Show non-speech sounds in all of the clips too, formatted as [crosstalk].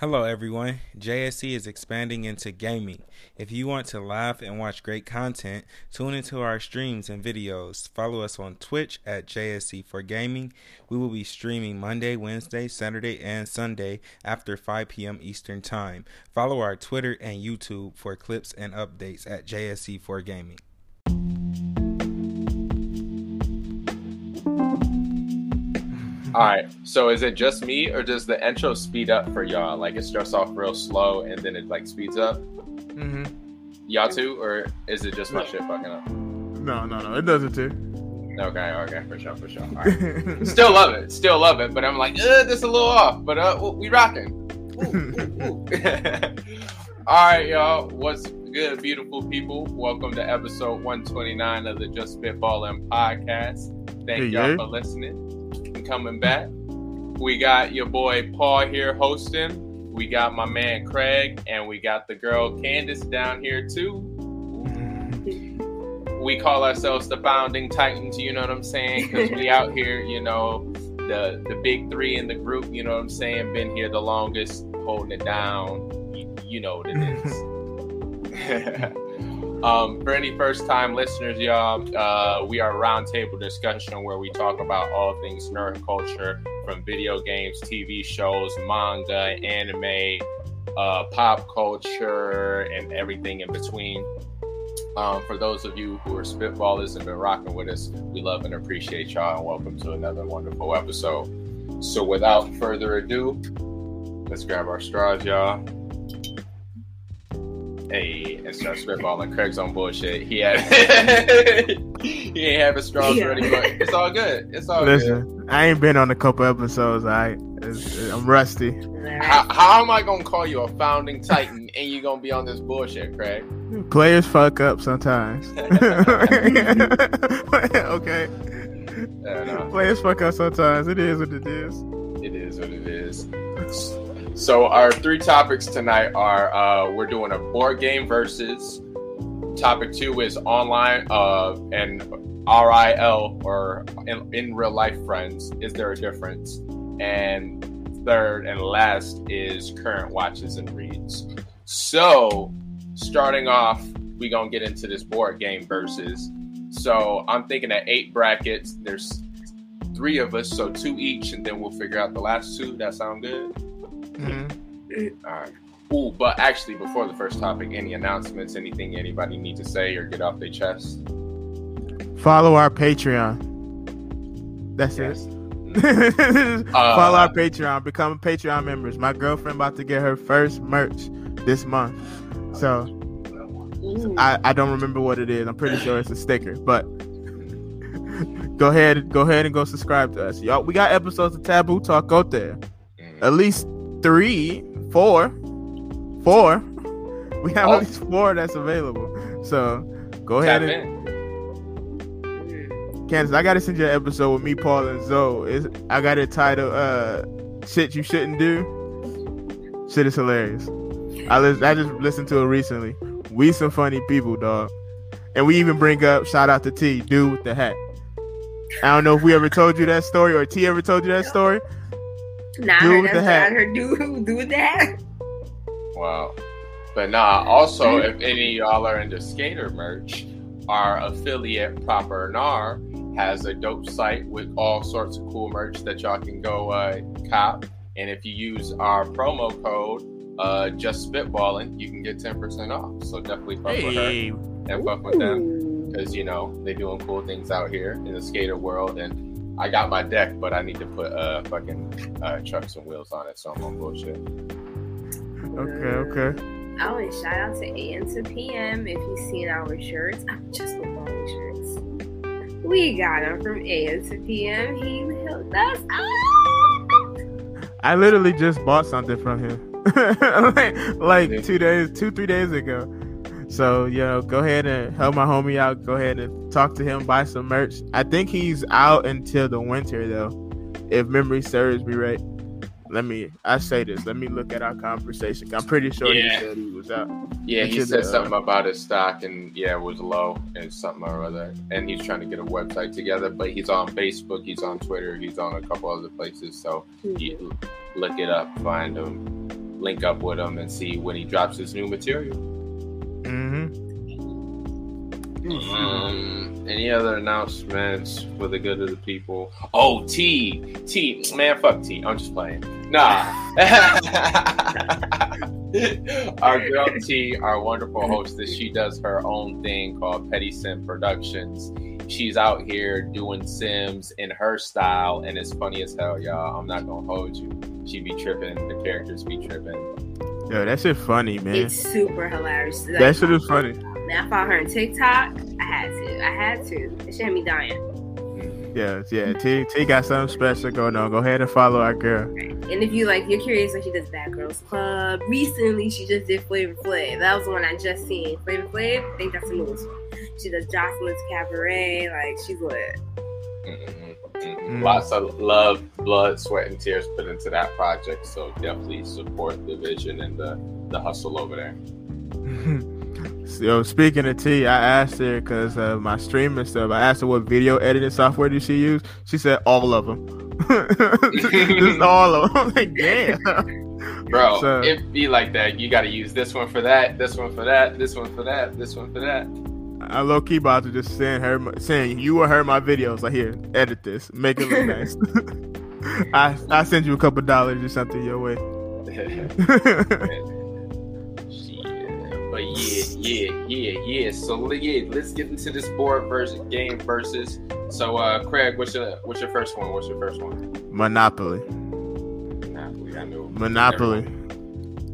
Hello, everyone. JSE is expanding into gaming. If you want to laugh and watch great content, tune into our streams and videos. Follow us on Twitch at JSE for Gaming. We will be streaming Monday, Wednesday, Saturday, and Sunday after 5 p.m. Eastern Time. Follow our Twitter and YouTube for clips and updates at JSE for Gaming. All right. So is it just me, or does the intro speed up for y'all? Like it starts off real slow and then it like speeds up. Mm-hmm. Y'all too, or is it just my shit fucking up? No, no, no. It does it too. Okay, okay, for sure, for sure. All right. [laughs] Still love it, still love it, but I'm like, uh, this is a little off, but uh, we rocking. [laughs] [laughs] All right, y'all. What's good, beautiful people? Welcome to episode 129 of the Just Spitballing podcast. Thank Hey, y'all yeah. for listening coming back. We got your boy Paul here hosting. We got my man Craig, and we got the girl Candace down here too. We call ourselves the founding titans. You know what I'm saying? Because we out here, you know, the the big three in the group. You know what I'm saying? Been here the longest, holding it down. You, you know what it is. [laughs] um, for any first time listeners, y'all, uh, we are roundtable discussion where we talk about all things nerd culture from video games, TV shows, manga, anime, uh, pop culture, and everything in between. Um, for those of you who are spitballers and been rocking with us, we love and appreciate y'all, and welcome to another wonderful episode. So, without further ado, let's grab our straws, y'all. Hey, and start spitballing. Craig's on bullshit. He had [laughs] he ain't have his straws Yeah. ready, but it's all good. It's all good. Listen, I ain't been on a couple episodes. I, I'm rusty. How, how am I gonna call you a founding titan and you gonna be on this bullshit, Craig? Players fuck up sometimes. [laughs] [laughs] okay, players fuck up sometimes. It is what it is. It is what it is. So our three topics tonight are uh, we're doing a board game versus. Topic two is online uh, and RIL or in, in real life friends. Is there a difference? And third and last is current watches and reads. So starting off, we gonna get into this board game versus. So I'm thinking at eight brackets. There's three of us, so two each, and then we'll figure out the last two. That sound good? Mhm. All right. Ooh, but actually, before the first topic, any announcements, anything anybody need to say or get off their chest? Follow our Patreon. That's Yes. it. [laughs] Follow Uh, our Patreon. Become a Patreon members. My girlfriend about to get her first merch this month. So I, I don't remember what it is. I'm pretty sure it's a sticker, but [laughs] go ahead, go ahead and go subscribe to us. Y'all, we got episodes of Taboo Talk out there. Mm. At least three, four, four. We have Oh. at least four that's available. So go ahead and in. Candace, I gotta send you an episode with me, Paul, and Zoe. It's, I got it titled uh Shit You Shouldn't Do. Shit is hilarious. I lis- I just listened to it recently. We some funny people, dog. And we even bring up shout out to T, dude with the hat. I don't know if we ever told you that story or T ever told you that story. Nah, Dude I with heard the that. hat. I heard do do that. Wow. But nah, also, if any of y'all are into skater merch, our affiliate Proper Gnar has a dope site with all sorts of cool merch that y'all can go uh, cop. And if you use our promo code, uh, just spitballing, you can get 10% off. So definitely fuck with her and fuck with them because you know they doing cool things out here in the skater world. And I got my deck, but I need to put uh fucking uh, trucks and wheels on it, so I'm on bullshit. okay, okay. Oh, and shout out to AM to PM if you've seen our shirts. I'm just spitballing shirts. We got them from AM to PM. He helped us out. I literally just bought something from him, [laughs] like, like two days, two three days ago. So you know, go ahead and help my homie out. Go ahead and talk to him, buy some merch. I think he's out until the winter though, if memory serves me right. Let me, I say this. Let me look at our conversation. I'm pretty sure Yeah. he said he was out. Yeah, he said the- something uh, about his stock and yeah, it was low and something or other. And he's trying to get a website together, but he's on Facebook, he's on Twitter, he's on a couple other places. So hmm. you look it up, find him. link up with him and see when he drops his new material. Mm-hmm. Um, any other announcements for the good of the people? Oh, T, T, man, fuck T. I'm just playing. Nah. [laughs] our girl T, our wonderful hostess, she does her own thing called Petty Sim Productions. She's out here doing Sims in her style, and it's funny as hell, y'all. I'm not gonna hold you. She be tripping, the characters be tripping. Yo, that shit funny, man. It's super hilarious. Like, that shit is funny. Man, I found her on TikTok. I had to. I had to. It should have me dying. Yeah, yeah. T T got something special going on. Go ahead and follow our girl. And if you like, you're curious, like she does Bad Girls Club. Recently, she just did Flavor Flav. That was the one I just seen. Flavor Flav. I think that's the newest one. She does Joseline's Cabaret. Like she's lit. Mhm, mhm. Mm. Lots of love, blood, sweat, and tears put into that project. So definitely support the vision and the, the hustle over there. [laughs] Yo, speaking of T, I asked her because uh, my streaming stuff. I asked her what video editing software did she use. She said all of them. [laughs] Just all of them. [laughs] I'm like, damn. Bro, So- it be like that. You got to use this one for that, this one for that, this one for that, this one for that. I low key about to just send her, send you will her my videos. Like, here, edit this, make it look [laughs] nice. [laughs] I I send you a couple dollars or something your way. [laughs] But yeah, yeah, yeah, yeah. So yeah, let's get into this board versus game versus. So uh Craig, what's your what's your first one? What's your first one? Monopoly, Monopoly. I knew. Monopoly.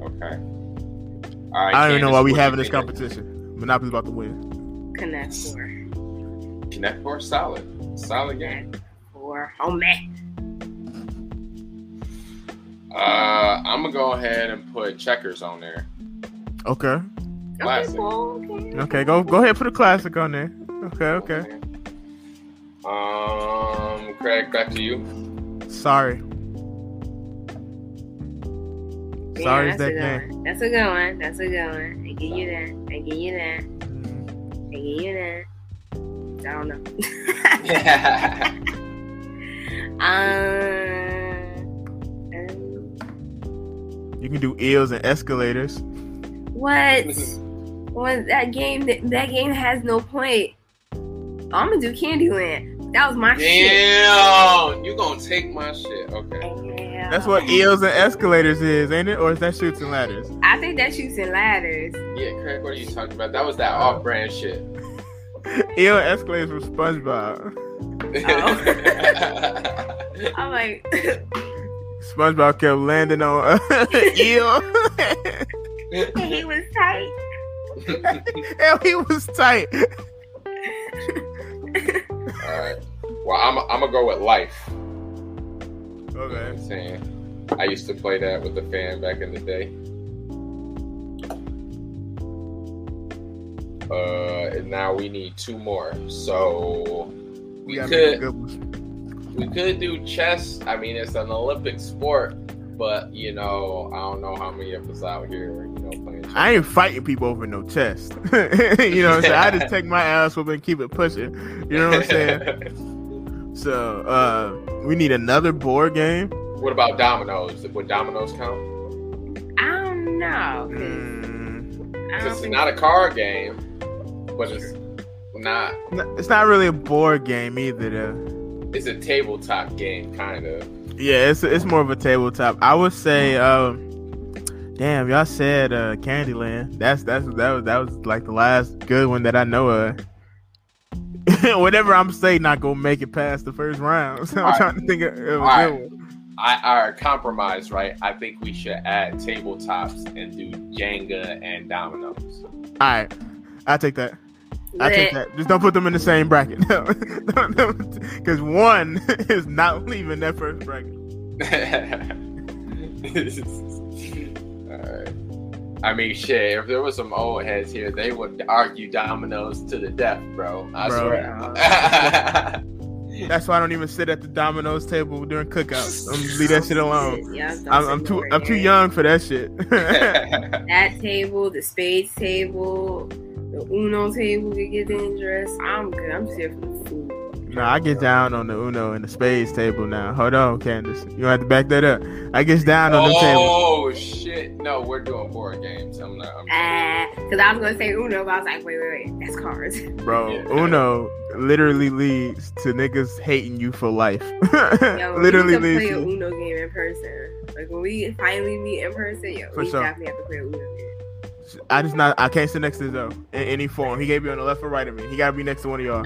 Okay. All right. I don't even know why we having this competition. Monopoly's about to win. Connect four. Connect Four, solid, solid game. Connect four. Oh man. Uh, I'm gonna go ahead and put checkers on there. Okay, Okay, Classic. cool. Okay. okay, go go ahead, put a classic on there. Okay, okay. Um, Craig, back to you. Sorry, Yeah, sorry is that's that a good game. one. That's a good one. That's a good one. I give you that. I give you that. I you that. I don't know. um, [laughs] um, You can do eels and escalators. what? [laughs] What that game? That, that game has no point. I'm gonna do Candyland. That was my shit. Damn, you gonna take my shit? Okay. Yeah. That's what eels and escalators is, ain't it? Or is that Chutes and Ladders? I think that Chutes and Ladders. Yeah, Craig, what are you talking about? That was that off-brand shit. Eel and escalators from SpongeBob. Oh. [laughs] I'm like, [laughs] SpongeBob kept landing on [laughs] eel. and he was tight. Hell, he was tight. All right. Well, I'm I'm gonna go with life. You know Okay. I'm saying? I used to play that with the fan back in the day. Uh, and now we need two more. So we gotta make a could we could do chess. I mean, it's an Olympic sport, but you know, I don't know how many of us out here, you know, playing. Chess. I ain't fighting people over no chest. [laughs] you know what I'm saying? I just [laughs] take my ass whoop and keep it pushing. You know what I'm saying? [laughs] So, uh, we need another board game. what about dominoes? Would dominoes count? I don't know. Mm, I 'Cause don't It's not a card game, but it's not. it's not really a board game either, though. It's a tabletop game, kind of. Yeah, it's it's more of a tabletop. I would say, um, damn, y'all said uh, Candyland. That's that's that was that was like the last good one that I know of. [laughs] Whatever I'm saying, not gonna make it past the first round. [laughs] So I'm Alright. trying to think of, of a good one. I our compromise, right? I think we should add tabletops and do Jenga and dominoes. All right, I take that. I take that. Just don't put them in the same bracket, [laughs] because one is not leaving that first bracket. Alright. I mean, shit. If there was some old heads here, they would argue dominoes to the death, bro. I Bro. swear. [laughs] That's why I don't even sit at the Domino's table during cookouts. I'm leave that shit [laughs] alone. Yeah, I'm, I'm too I'm too young for that shit. [laughs] That table, the spades table, the Uno table could get dangerous. I'm good. I'm just here for the food. No, I get down on the Uno and the spades table now. Hold on, Candace. You have to back that up. I get down on the oh, table. oh shit! no. We're doing board games. I'm not. I'm Because uh, I was gonna say Uno, but I was like, wait, wait, wait, that's cards. [laughs] Bro, Yeah. Uno literally leads to niggas hating you for life. [laughs] Yo, literally we need leads to play a to. Uno game in person. Like when we finally meet in person, yo, For we sure. definitely have to play a Uno game. I just not. I can't sit next to Zoe in any form. He gave me on the left or right of me. He gotta be next to one of y'all.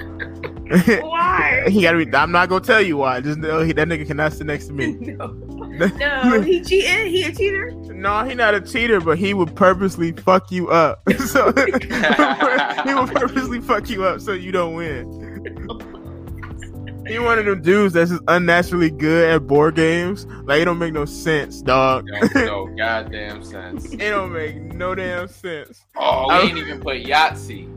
Why? [laughs] he gotta be. I'm not gonna tell you why. Just know he, that nigga cannot sit next to me. [laughs] no, no, he cheated. He a cheater. No, he not a cheater, but he would purposely fuck you up. [laughs] so he would purposely fuck you up so you don't win. He one of them dudes that's just unnaturally good at board games. Like it don't make no sense, dog. Don't no [laughs] goddamn sense. It don't make no damn sense. Oh, we I- ain't even play Yahtzee.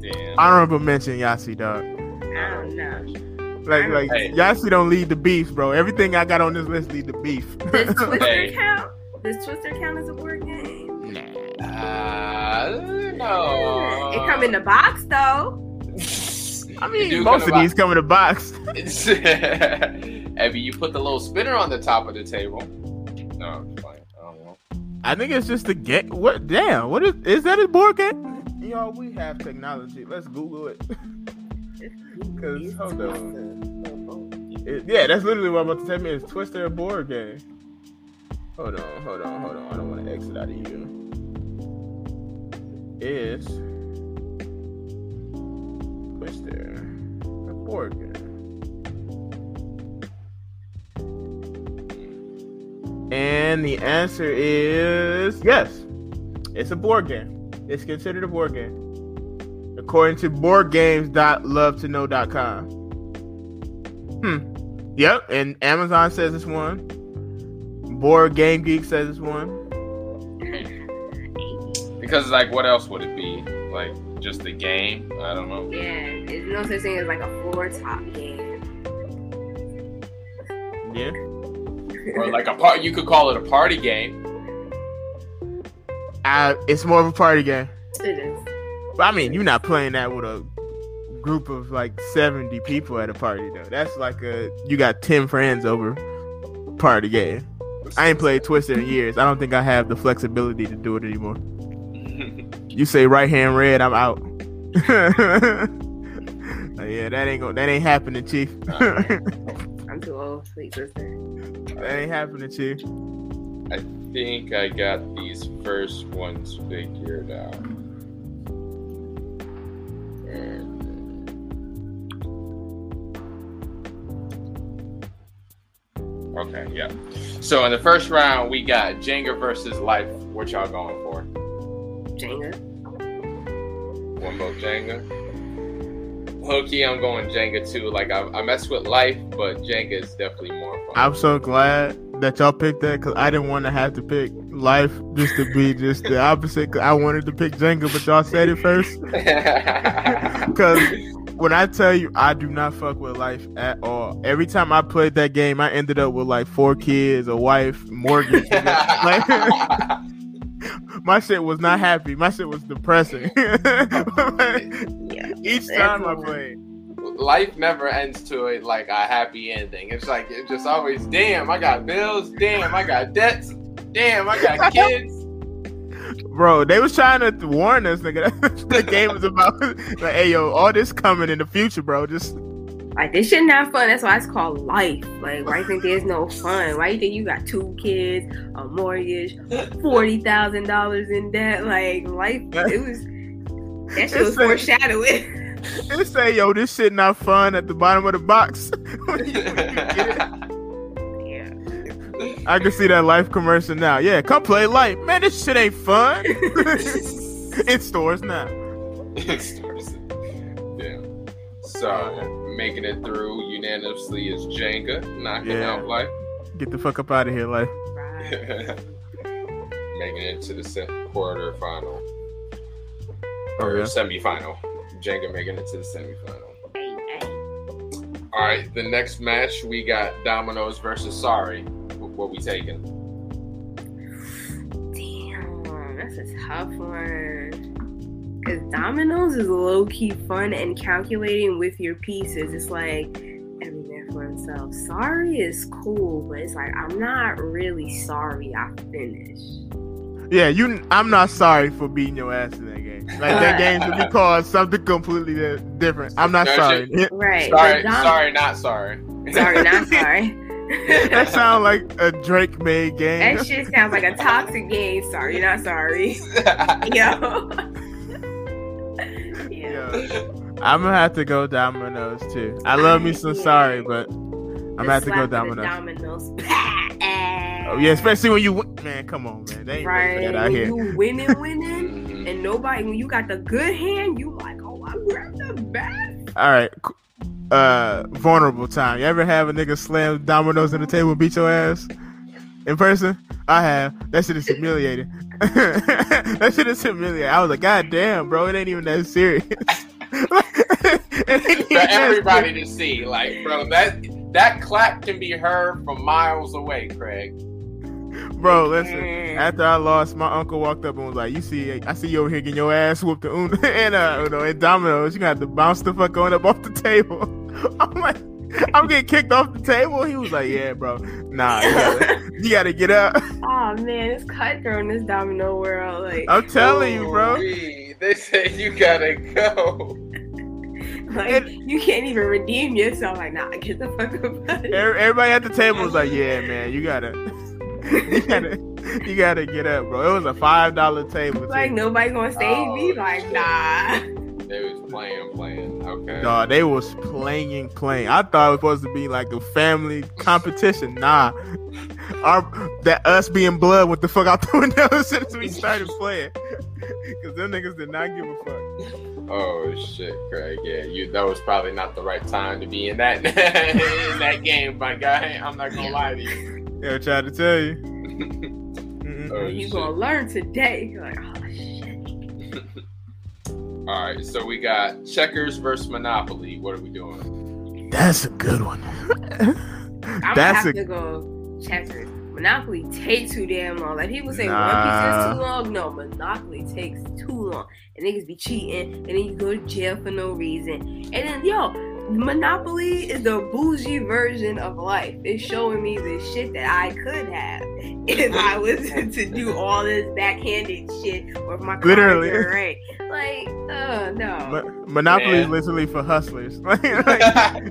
Damn. Honorable mention Yahtzee, dog. I don't know. Like, like Hey. Yahtzee don't lead the beef, bro. Everything I got on this list lead the beef. Does Twister Hey. count? Does Twister count as a board game? Uh, no. It come in the box though. [laughs] I mean, most come of these come in a box. It's- [laughs] Abby, you put the little spinner on the top of the table. No, it's fine. I don't know. I think it's just a game. What? Damn. What is? Is that a board game? Yo, we have technology. Let's Google it. [laughs] Cause hold on. It- yeah, that's literally what I'm about to tell me. Is Twister a board game? Hold on, hold on, hold on. I don't want to exit out of you. Is Twister a board game? And the answer is yes. It's a board game. It's considered a board game. According to boardgames.lovetoknow.com. Hmm. Yep, and Amazon says it's one. Board Game Geek says it's one. Because like, what else would it be? Like just a game? I don't know. Yeah, there's no such thing as like a floor top game. Yeah. Or like a part. You could call it a party game. Uh, it's more of a party game. It is. But I mean, you're not playing that with a group of like 70 people at a party though. That's like a you got 10 friends over party game. I ain't played Twister in years. I don't think I have the flexibility to do it anymore. You say right hand red, I'm out. [laughs] yeah, that ain't go that ain't happening, Chief. [laughs] I'm too old for Sweet Twister. that ain't happening, Chief. I think I got these first ones figured out. Okay, yeah. So in the first round, we got Jenga versus Life. What y'all going for? Jenga. One vote Jenga. Hooky, I'm going Jenga too. Like I, I mess with Life, but Jenga is definitely more fun. I'm so glad that y'all picked that because I didn't want to have to pick life just to be just the opposite. 'cause I wanted to pick Jenga, but y'all said it first. [laughs] [laughs] Because when I tell you I do not fuck with life at all, every time I played that game, I ended up with like four kids, a wife, mortgage. [laughs] like, my shit was not happy. My shit was depressing. [laughs] Yeah. [laughs] Each time I played. life never ends to a like a happy ending. It's like it's just always, damn, I got bills, damn, I got debts, damn, I got [laughs] kids. Bro, they was trying to warn us, nigga. the game was about like, hey yo, all this coming in the future, bro. Just Like this shit not fun. That's why it's called life. Like why you think there's no fun? Why you think you got two kids, a mortgage, forty thousand dollars in debt? Like life, it was that shit was It's foreshadowing. it say, yo, this shit not fun at the bottom of the box. [laughs] When you- when you yeah. I can see that life commercial now. Yeah, come play life. Man, this shit ain't fun. [laughs] [laughs] in stores now. In stores. Yeah. So making it through unanimously is Jenga, knocking Yeah. out life. Get the fuck up out of here, life. [laughs] Making it to the se- quarter final oh, or Okay. semi-final. Jenga making it to the semi-final. Hey, hey. All right, the next match we got Dominoes versus Sorry. What we taking? Damn, that's a tough one. Cause dominoes is low key fun and calculating with your pieces. It's like every man for myself, sorry is cool, but it's like I'm not really sorry I finished. Yeah, you. I'm not sorry for beating your ass in that game. Like that game should be called something completely different. I'm not No, sorry. [laughs] Right. Sorry, Dom- sorry, not sorry. Sorry, not [laughs] sorry. that sounds like a Drake made game. That shit sounds like a toxic game. Sorry, not sorry. [laughs] Yo. Yeah. I'm gonna have to go Domino's too. I love me some sorry, but I'm gonna have to go Domino's. Domino's. [laughs] Oh yeah, especially when you win- man. Come on, man. They ain't ready for Right. that out When here. you winning, winning, and nobody, when you got the good hand, you like, oh, I grabbed the best. All right. Uh, vulnerable time. You ever have a nigga slam Domino's in the table and beat your ass in person? I have. That shit is humiliating. [laughs] that shit is humiliating. I was like, God damn, bro, it ain't even that serious. [laughs] It ain't even For everybody to see, like, bro, that that clap can be heard from miles away, Craig. Bro, listen. Mm. After I lost, my uncle walked up and was like, "You see, I see you over here getting your ass whooped the Uno [laughs] and uh, Uno and Domino's. You got to have to bounce the fuck on up off the table." I'm like, [laughs] "I'm getting kicked off the table." He was like, "Yeah, bro. Nah, you gotta, [laughs] you gotta get up." [laughs] Oh man, it's cutthroat in this domino world. Like, I'm telling you, bro. Ooh-wee. They say you gotta go. like you can't even redeem yourself. Like, nah, get the fuck up. Everybody at the table was like, "Yeah, man, you gotta, you gotta, you gotta get up, bro." It was a five dollar table. like too. nobody gonna save me. Oh, Like, shit. nah. They was playing, playing. Okay. No, they was playing, playing. I thought it was supposed to be like a family competition. Nah, our that us being blood went the fuck out the window [laughs] since we started playing. [laughs] Cause them niggas did not give a fuck. Oh shit, Craig. Yeah, you. That was probably not the right time to be in that [laughs] in that game, my guy. I'm not gonna lie to you. Yeah, I tried to tell you. Oh, you shit. gonna learn today. You're like, oh shit. All right, so we got checkers versus Monopoly. What are we doing? That's a good one. I'm gonna That's have a to go checkers. Monopoly takes too damn long. Like people say Nah. One Piece is too long. No, Monopoly takes too long. And niggas be cheating, and then you go to jail for no reason. And then yo, Monopoly is the bougie version of life. It's showing me the shit that I could have [laughs] if I [laughs] was [laughs] to do all this backhanded shit or if my cards Literally. right. Like, uh no. Mo- Monopoly is literally for hustlers. Like, like,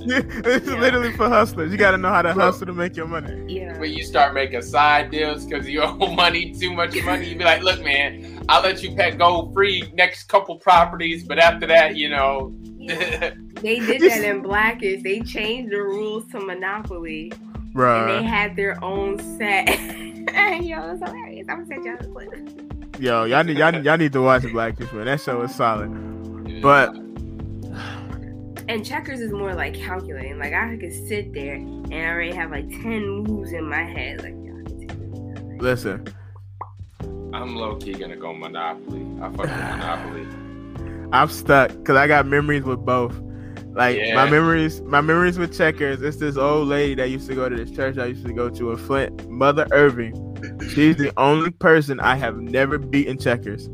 it's Yeah. literally for hustlers. You got to know how to Bro. hustle to make your money. yeah. when you start making side deals because you owe money, too much money, you be like, look, man, I'll let you pet go free next couple properties, but after that, you know. Yeah. They did that in Blackish. They changed the rules to Monopoly, and they had their own set. [laughs] Yo, it's hilarious. I'm gonna send y'all the clip. Yo, y'all need, y'all, y'all need to watch Blackish, man. That show is solid. But And checkers is more like calculating. Like I could sit there and I already have like ten moves in my head. Like, yeah, I can take listen, I'm low key gonna go Monopoly. I fuck with Monopoly. I'm stuck because I got memories with both. Like Yeah. my memories, my memories with checkers. It's this old lady that used to go to this church I used to go to in Flint, Mother Irving. She's the only person I have never beaten checkers.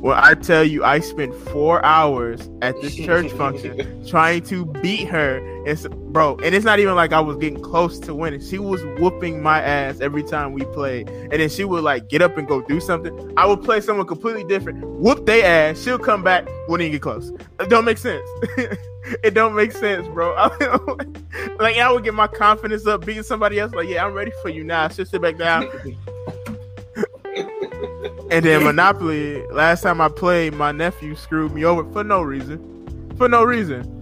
Well, I tell you, I spent four hours at this [laughs] church function trying to beat her. It's bro, and it's not even like I was getting close to winning. She was whooping my ass every time we played, and then she would like get up and go do something. I would play someone completely different, whoop their ass. She'll come back, wouldn't even get close. It don't make sense. [laughs] it don't make sense, bro. [laughs] like I would get my confidence up, beating somebody else. Like, yeah, I'm ready for you now. She'll sit back down. And then Monopoly, last time I played, my nephew screwed me over for no reason. For no reason.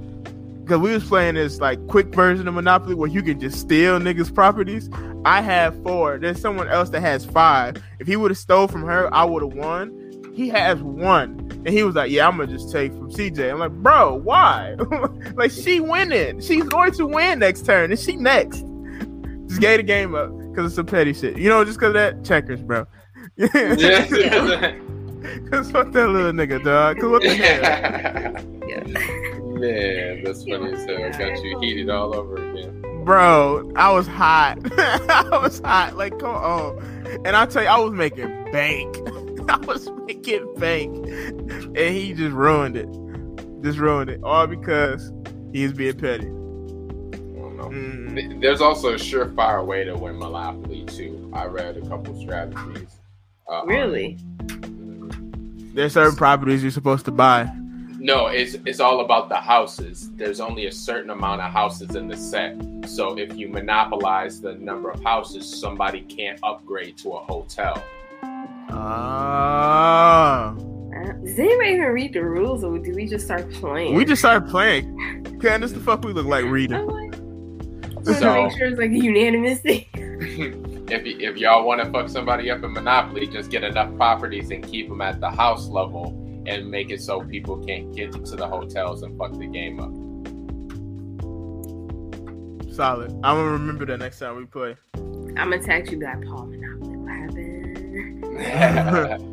Because we was playing this like quick version of Monopoly where you can just steal niggas' properties. I have four. There's someone else that has five. If he would have stole from her, I would have won. He has one. And he was like, Yeah, I'm gonna just take from CJ. I'm like, bro, why? [laughs] like she winning. She's going to win next turn. And she next. Just gave the game up because it's some petty shit. You know, just because of that checkers, bro. Yeah. Cause [laughs] fuck that little nigga, dog. Cause what the hell, Man, that's funny as hell. Got you heated all over again. bro? I was hot. [laughs] I was hot. Like, come on. And I tell you, I was making bank. [laughs] I was making bank, and he just ruined it. Just ruined it, all because he's being petty. Don't know. Mm. There's also a surefire way to win Monopoly too. I read a couple strategies. Uh, Really? There's certain properties you're supposed to buy. No, it's it's all about the houses. There's only a certain amount of houses in the set. So if you monopolize the number of houses, somebody can't upgrade to a hotel. Ah. Uh, Does anybody even read the rules, or do we just start playing? We just started playing. Candace, the fuck we look like reading. I'm trying So- to make sure it's like a unanimous thing. [laughs] if y- if y'all want to fuck somebody up in Monopoly, just get enough properties and keep them at the house level and make it so people can't get to the hotels and fuck the game up. Solid. I'm gonna remember that next time we play. I'm gonna text you back, Paul Monopoly. What [laughs] [laughs] happened?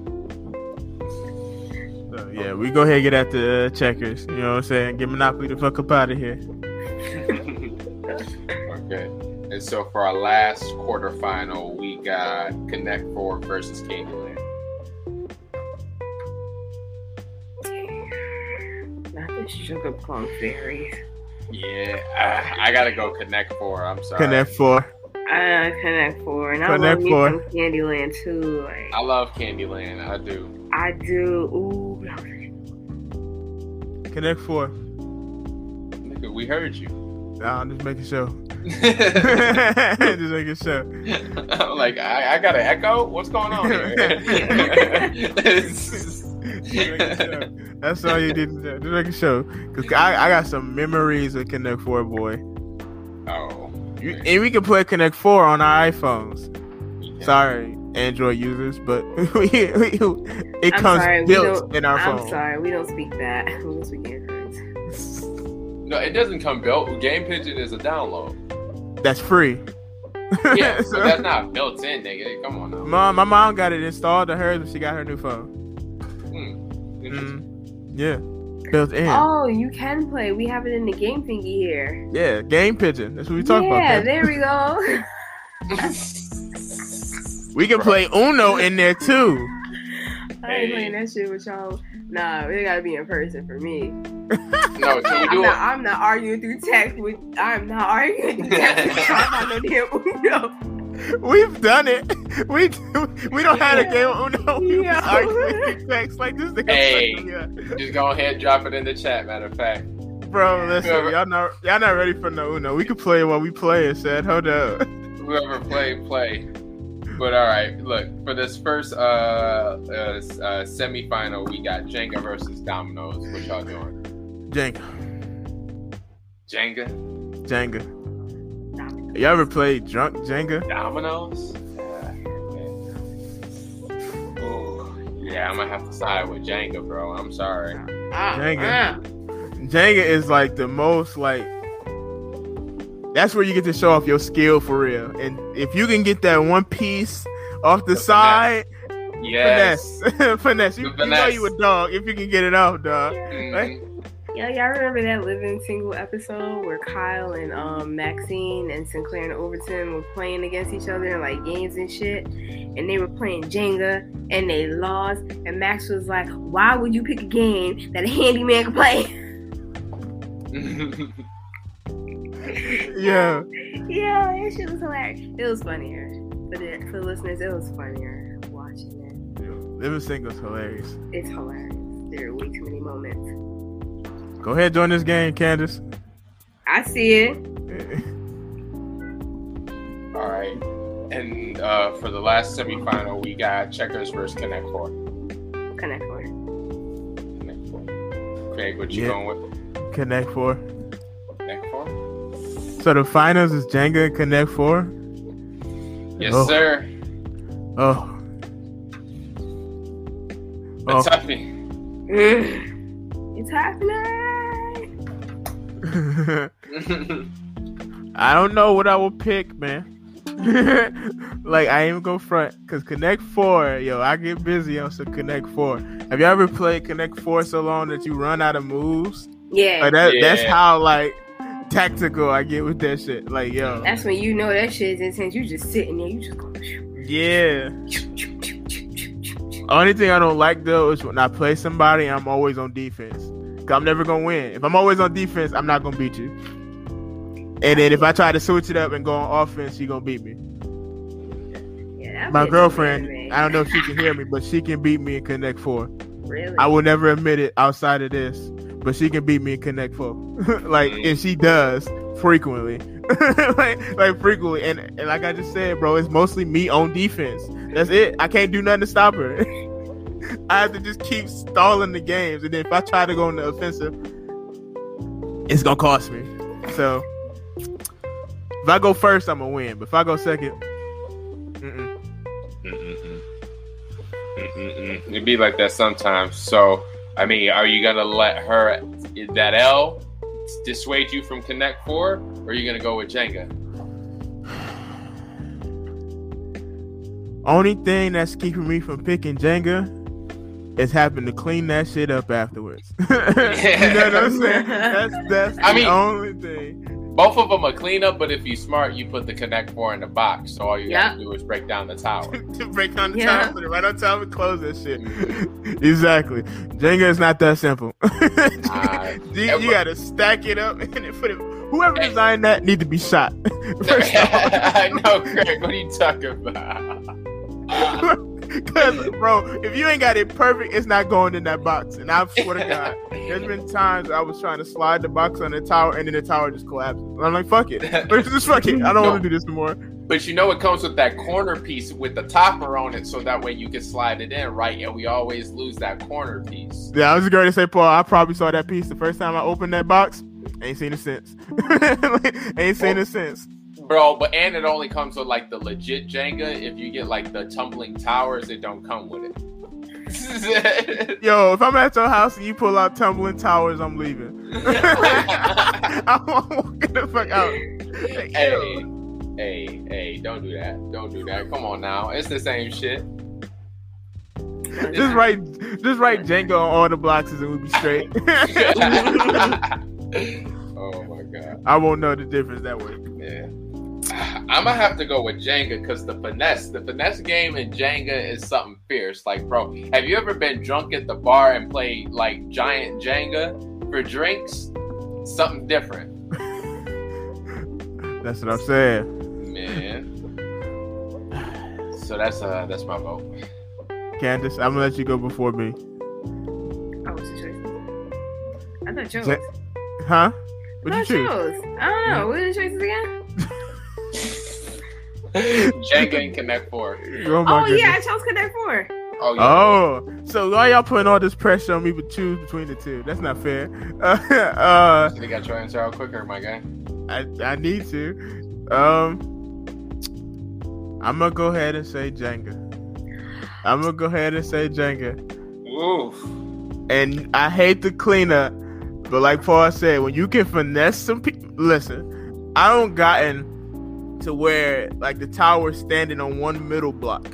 So, yeah, we go ahead and get at the uh, checkers. You know what I'm saying? Get Monopoly the fuck up out of here. [laughs] okay. And so for our last quarterfinal, we got Connect Four versus Candyland. Not the sugar plum fairies. Yeah, I, I gotta go Connect Four. I'm sorry. Connect four. Uh, Connect Four, and I Connect love me Four. some Candyland too. Like I love Candyland. I do. I do. Ooh, Connect four. Nigga, we heard you. Nah, I'm just making sure. [laughs] [laughs] just making sure. I'm like, I, I got an echo. What's going on here? [laughs] That's all you need to do. Just making sure. Cause I, I got some memories of Connect Four, boy. oh, You, and we can play Connect Four on our iPhones. yeah. Sorry, Android users, but we, we, it I'm comes sorry, built in our I'm phone. sorry, we don't speak that. We don't speak Androids. No, it doesn't come built. Game Pigeon is a download. That's free. Yeah, [laughs] So- that's not built in, nigga. Come on now. Mom, my mom got it installed to hers when she got her new phone. Hmm. Mm, yeah, built in. Oh, you can play. We have it in the game thingy here. Yeah, game pigeon. That's what we talk yeah, about. Yeah, there we go. [laughs] [laughs] We can play Uno in there too. I ain't playing that shit with y'all. Nah, it gotta be in person for me. no, so we I'm do not. I'm not arguing through text with. I'm not arguing through text with y'all [laughs] no damn Uno. We've done it. We we don't have a game of Uno. We Yeah. arguing text like this. nigga Hey. yeah. Just go ahead, drop it in the chat. Matter of fact. Bro, listen, Whoever- y'all not y'all not ready for no Uno. We could play while we play it. Said, hold up. whoever play play but all right look for this first uh, uh, uh semi-final we got jenga versus dominoes what y'all doing Jenga, jenga Jenga. You all ever played drunk Jenga? dominoes yeah, Ooh, yeah i'm gonna have to side with jenga bro i'm sorry Ah, Jenga. ah. Jenga is like the most like. That's where you get to show off your skill for real. And if you can get that one piece off the, The side, yes finesse, [laughs] finesse. You, The you know you a dog if you can get it off, dog. Mhm. Yeah, y'all remember that living single episode where Kyle and um, Maxine and Synclaire and Overton were playing against each other in like games and shit, and they were playing Jenga and they lost. And Max was like, "Why would you pick a game that a handyman can play?" [laughs] Yeah. yeah, that shit was hilarious. It was funnier for the for the listeners. It was funnier watching it. Living single's hilarious. It's hilarious. There are way too many moments. Go ahead, join this game, Candace. I see it. [laughs] all right and uh for the last semi-final we got checkers versus connect four Connect four. connect four craig what you Yeah. going with Connect Four. Connect four So the finals is Jenga and Connect Four. yes Oh. sir Oh. It's Oh. toughie [sighs] Mm. It's happening. [laughs] I don't know what I will pick, man. [laughs] like I ain't even go front because Connect Four, yo, I get busy on some Connect Four. Have you ever played Connect Four so long that you run out of moves? Yeah. Like that, that's how like tactical I get with that shit. Like yo, That's when you know that shit is intense. You just sitting there, you just go. yeah. Only thing I don't like though is when I play somebody, I'm always on defense. Cause I'm never gonna win. If I'm always on defense, I'm not gonna beat you. And then if I try to switch it up and go on offense, she gonna beat me. Yeah, My girlfriend, I don't know if she can hear me, but she can beat me in Connect Four. Really? I will never admit it outside of this, but she can beat me in Connect Four. [laughs] like, mm. and she does frequently, [laughs] like, like frequently. And, and like I just said, bro, it's mostly me on defense. That's it. I can't do nothing to stop her. [laughs] I have to just keep stalling the games, and then if I try to go on the offensive, it's gonna cost me. So if I go first, I'm gonna win. But if I go second, mm-mm. Mm-mm-mm. Mm-mm-mm. It'd be like that sometimes. So, I mean, are you gonna let her that L dissuade you from Connect Four, or are you gonna go with Jenga? only thing that's keeping me from picking Jenga is having to clean that shit up afterwards. [laughs] you know what I'm saying? [laughs] That's that's I the mean- only thing. Both of them are clean up, but if you smart, you put the Connect Four in the box. So all you Yeah. gotta do is break down the tower. [laughs] to break down the Yeah. time, put it right on top and close that shit. [laughs] exactly. Jenga is not that simple. [laughs] you, you gotta stack it up and put it. Whoever designed that need to be shot. I know, Craig. What are you talking about? [laughs] Cause, bro, if you ain't got it perfect, it's not going in that box. And I swear to [laughs] God, there's been times I was trying to slide the box on the tower, and then the tower just collapsed. And I'm like, fuck it, [laughs] just fuck it. I don't No. want to do this anymore. But you know it comes with that corner piece with the topper on it, so that way you can slide it in, right? And we always lose that corner piece. Yeah, I was going to say, Paul. I probably saw that piece the first time I opened that box. Ain't seen it since. ain't seen it since. Bro, but and it only comes with like the legit Jenga. If you get like the tumbling towers, it don't come with it. [laughs] Yo, if I'm at your house and you pull out tumbling towers, I'm leaving. [laughs] [laughs] I'm walking the fuck out. Hey, hey, hey, don't do that. Don't do that. Come on now. It's the same shit. Just write, just write Jenga on all the blocks and we'll be straight. oh my god. I won't know the difference that way. Yeah. I'm gonna have to go with Jenga because the finesse, the finesse game in Jenga is something fierce. Like, bro, have you ever been drunk at the bar and played like giant Jenga for drinks? Something different, [laughs] That's what I'm saying. man. So that's uh that's my vote. Candace, I'm gonna let you go before me. Oh, what's your choice? I thought yours. Jen- Huh? I What'd you thought choose? yours. I don't know. What are the choices again? Jenga and Connect Four. [laughs] Oh, Oh, yeah, I chose Connect Four. Oh, yeah. Oh, so why y'all putting all this pressure on me to choose between the two? That's not fair. [laughs] Uh, Should have got your answer out quicker, my guy. I I need to. Um, I'm gonna go ahead and say Jenga. I'm gonna go ahead and say Jenga. Oof. And I hate the cleanup, but like Paul said, when you can finesse some people, listen, I don't gotten to where like the tower's standing on one middle block.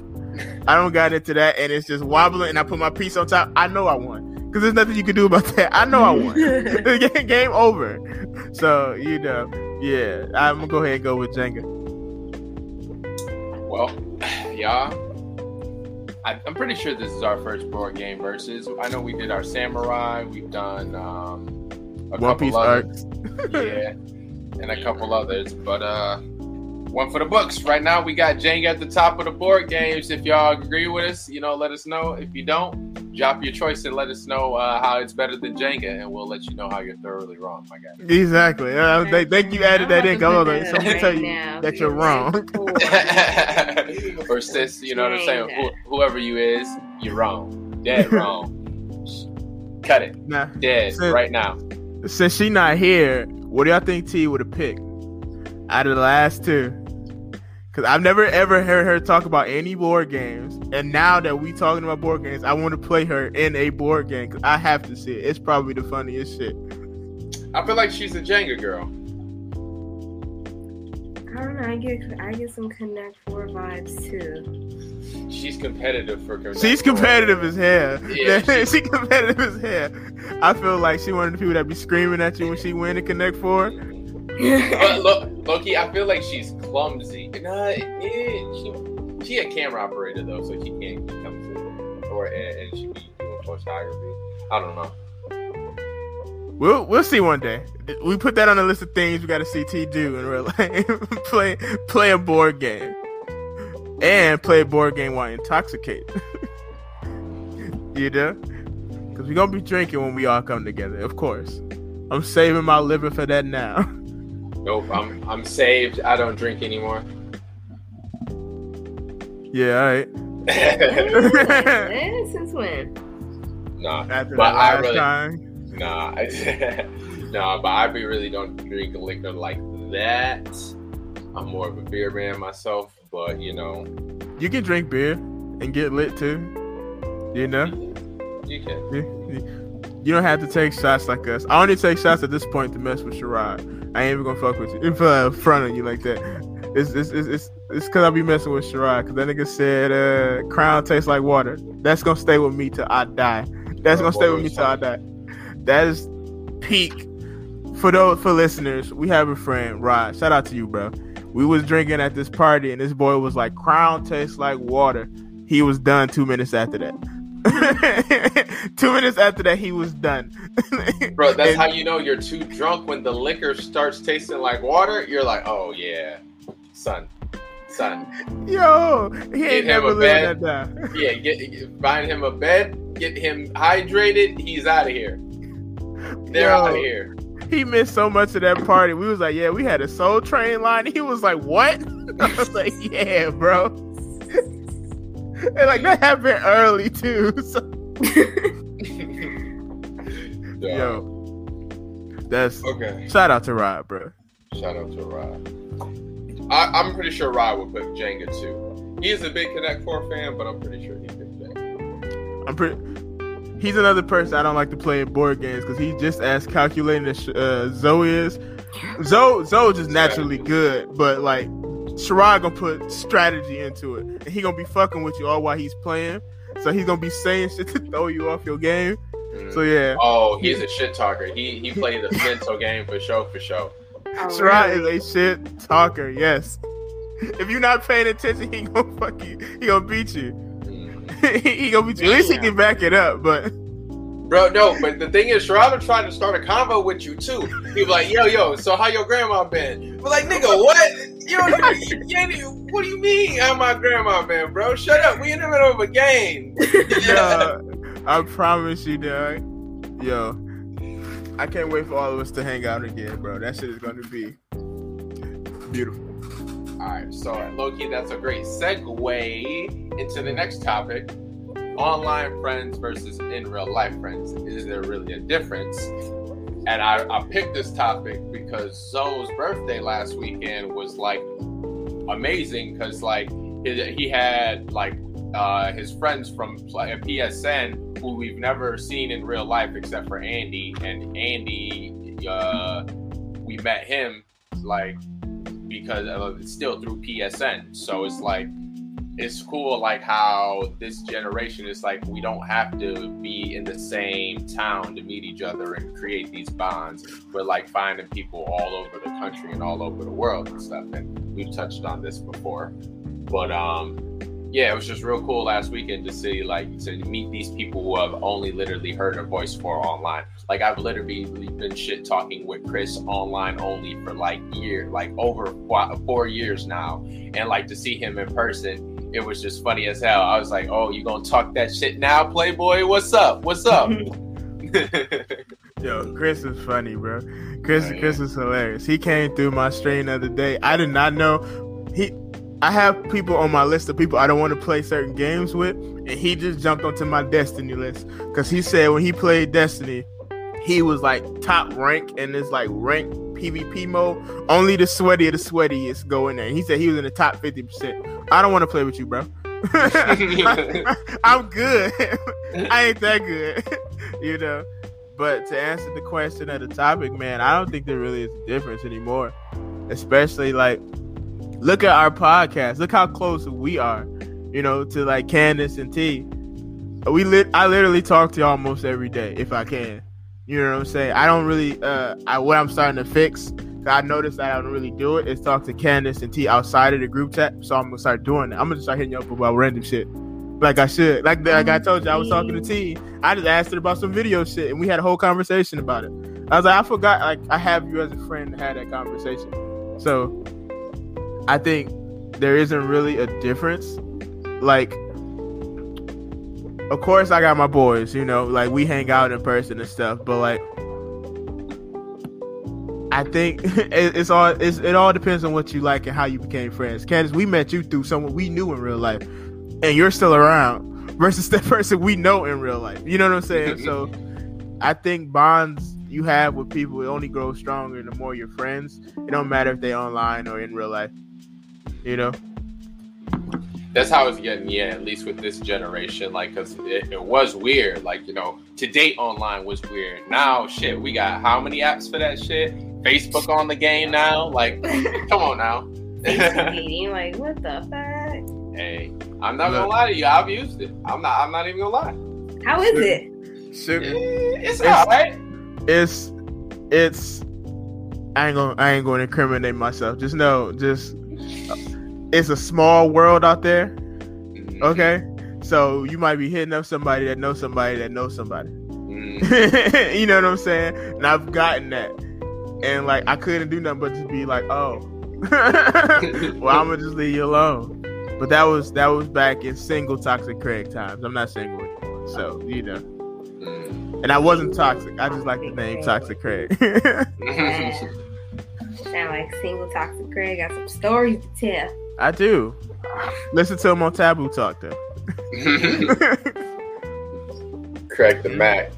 I don't got into that, and it's just wobbling, and I put my piece on top. I know I won because there's nothing you can do about [laughs] that. I know I won. [laughs] game, game over. So you know, yeah, I'm gonna go ahead and go with Jenga. Well, [sighs] y'all, I, I'm pretty sure this is our first board game versus. I know we did our samurai. We've done um, a One couple Piece others, arcs. [laughs] yeah, and a couple others. But uh, one for the books. Right now, we got Jenga at the top of the board games. If y'all agree with us, you know, let us know. If you don't, drop your choice and let us know uh, how it's better than Jenga, and we'll let you know how you're thoroughly wrong, my guy. Exactly. Uh, they, thank you added that in. I was like, I'm someone about tell to you put that you're wrong. [laughs] [laughs] or sis, you know what I'm saying? Who, whoever you is, you're wrong. Dead [laughs] wrong. Cut it. Nah, Dead Sis. right now. since she not here, what do y'all think T would have picked out of the last two? Cause I've never ever heard her talk about any board games, and now that we talking about board games, I want to play her in a board game. Cause I have to see it. It's probably the funniest shit. I feel like she's a Jenga girl. I don't know. I get I get some Connect Four vibes too. She's competitive for Connect She's Four. competitive as hell. Yeah, she- [laughs] she competitive as hell. I feel like she one of the people that be screaming at you when she win and Connect Four. But [laughs] look, Loki, I feel like she's clumsy. Nah, yeah, she she a camera operator though, so she can't come to or and, and she be doing photography. I don't know. We'll we'll see one day. We put that on the list of things we got to see T do in real life. [laughs] play play a board game and play a board game while intoxicated. [laughs] you know, because we're gonna be drinking when we all come together. Of course, I'm saving my liver for that now. Nope, I'm I'm saved. I don't drink anymore. Yeah, all right. Since when? nah, After But that I really- time, nah, [laughs] nah. But I really don't drink liquor like that. I'm more of a beer man myself, but you know, you can drink beer and get lit too. You know. you can. You, you don't have to take shots like us. I only take shots at this point to mess with Sherrod. I ain't even gonna fuck with you in front of you like that. It's it's it's it's, it's cause I be messing with Sherrod. Cause that nigga said uh, crown tastes like water. That's gonna stay with me till I die. That's gonna stay with me till I die. That is peak. For those for listeners, we have a friend, Rod. Shout out to you, bro. We was drinking at this party, and this boy was like, "Crown tastes like water." He was done two minutes after that. [laughs] two minutes after that, he was done. [laughs] Bro, that's And- how you know you're too drunk when the liquor starts tasting like water. You're like, oh yeah, son, son. Yo, he Get ain't him never living bed. that down. [laughs] Yeah, get, get find him a bed, get him hydrated. He's out of here. They're Yo. out of here. He missed so much of that party. We was like, yeah, we had a Soul Train line. He was like, what? I was like, yeah, bro. And like that happened early too. So, [laughs] Yeah. yo, that's Okay. shout out to Rod, bro. Shout out to Rod. I, I'm pretty sure Rod would pick Jenga too. He is a big Connect Four fan, but I'm pretty sure he picked Jenga. I'm pretty. He's another person I don't like to play in board games because he's just as calculating as uh, Zoe is. Zoe, Zoe just naturally good, but like Sherrod gonna put strategy into it, and he gonna be fucking with you all while he's playing. So he's gonna be saying shit to [laughs] throw you off your game. Mm. So yeah, Oh, he's a shit talker. He he played the mental [laughs] game for show for show. Oh, Sherrod really? is a shit talker. Yes. If you're not paying attention, he gonna [laughs] fuck you. He gonna beat you. Mm. he gonna beat you. At least he can back it up. But Bro, no, but the thing is, Sherrod tried to start a convo with you too. He was like, "Yo, yo, so how your grandma been?" We're like, "Nigga, what? You don't, you, you ain't even- what do you mean I'm my grandma man, bro? Shut up. We in the middle of a game." yo, I promise you, dog. Yo, I can't wait for all of us to hang out again, bro. That shit is gonna be beautiful. All right, so Loki, that's a great segue into the next topic: online friends versus in real life friends. Is there really a difference? And I, I picked this topic because Zoe's birthday last weekend was like amazing because like he, he had like uh, his friends from PSN who we've never seen in real life except for Andy, and Andy, uh, we met him like because of, it's still through PSN. So it's like it's cool like how this generation is like we don't have to be in the same town to meet each other and create these bonds. We're like finding people all over the country and all over the world and stuff. And we've touched on this before. But um yeah, it was just real cool last weekend to see like to meet these people who have only literally heard a voice for online. Like I've literally been shit talking with Chris online only for like year, like over four, four years now, and like to see him in person, it was just funny as hell. I was like, "Oh, you gonna talk that shit now, Playboy? What's up? What's up?" [laughs] [laughs] Yo, Chris is funny, bro. Chris, Oh, yeah. Chris is hilarious. He came through my stream the other day. I did not know he. I have people on my list of people I don't want to play certain games with, and he just jumped onto my Destiny list because he said when he played Destiny, he was like top rank in this like rank PvP mode. Only the sweaty of the sweatiest go in there. He said he was in the top fifty percent. I don't want to play with you, bro. [laughs] I'm good. [laughs] I ain't that good, [laughs] you know. But to answer the question of the topic, man, I don't think there really is a difference anymore. Especially like, look at our podcast. Look how close we are, you know, to like Candace and T. We lit. I literally talk to you almost every day if I can. You know what I'm saying? I don't really. Uh, I what I'm starting to fix. I noticed that I don't really do it. Is talk to Candace and T outside of the group chat. So I'm gonna start doing it. I'm gonna start hitting you up about random shit. like I should. Like like I told you, I was talking to T. I just asked her about some video shit, and we had a whole conversation about it. I was like, I forgot, like I have you as a friend have that conversation. So I think there isn't really a difference. Like, of course, I got my boys. You know, like we hang out in person and stuff, but like. I think [laughs] it's all it's, it all depends on what you like and how you became friends. Candace, we met you through someone we knew in real life and you're still around [laughs] versus that person we know in real life. You know what I'm saying? so [laughs] I think bonds you have with people only grow stronger the more you're friends. It don't matter if they're online or in real life. You know? That's how it's getting, yeah, at least with this generation. Like, because it, it was weird. Like, you know, to date online was weird. Now, shit, we got how many apps for that shit? Facebook on the game now? Like, [laughs] come on now. dating, [laughs] like, what the fuck? Hey, I'm not gonna lie to you. I've used it. I'm not. I'm not even gonna lie. How is it? Shit. It's, it's alright. It's it's. I ain't gonna. I ain't gonna incriminate myself. Just know, just it's a small world out there. Mhm. Okay, so you might be hitting up somebody that knows somebody that knows somebody. Mhm. [laughs] you know what I'm saying? And I've gotten that, and like I couldn't do nothing but just be like, oh, [laughs] well, I'm gonna just leave you alone. But that was that was back in single toxic Craig times. I'm not single anymore, so you know. Mhm. And I wasn't toxic. I just like the name Toxic Craig. Yeah. [laughs] Sound like single toxic Craig got some stories to tell. I do. Listen to him on Taboo Talk though. [laughs] Craig the Mac.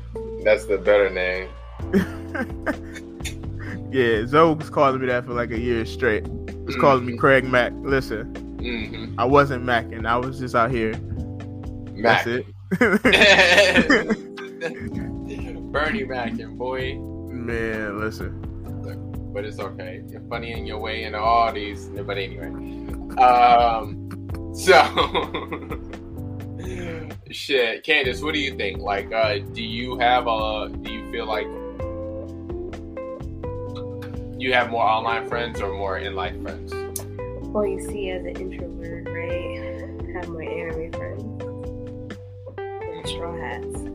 That's the better name. [laughs] yeah, Zoe was calling me that for like a year straight. Was calling me Craig Mac. Listen, hmm I wasn't Macking. I was just out here. Mac. That's it. [laughs] Bernie Mackin, boy. Man, listen. But it's okay. You're funny in your way and all these. But anyway. Um. So. [laughs] Shit, Candace, what do you think? Like, uh, do you have a? Do you feel like you have more online friends or more in life friends? Well, you see, as an introvert, right, I have my anime friends. And straw hats.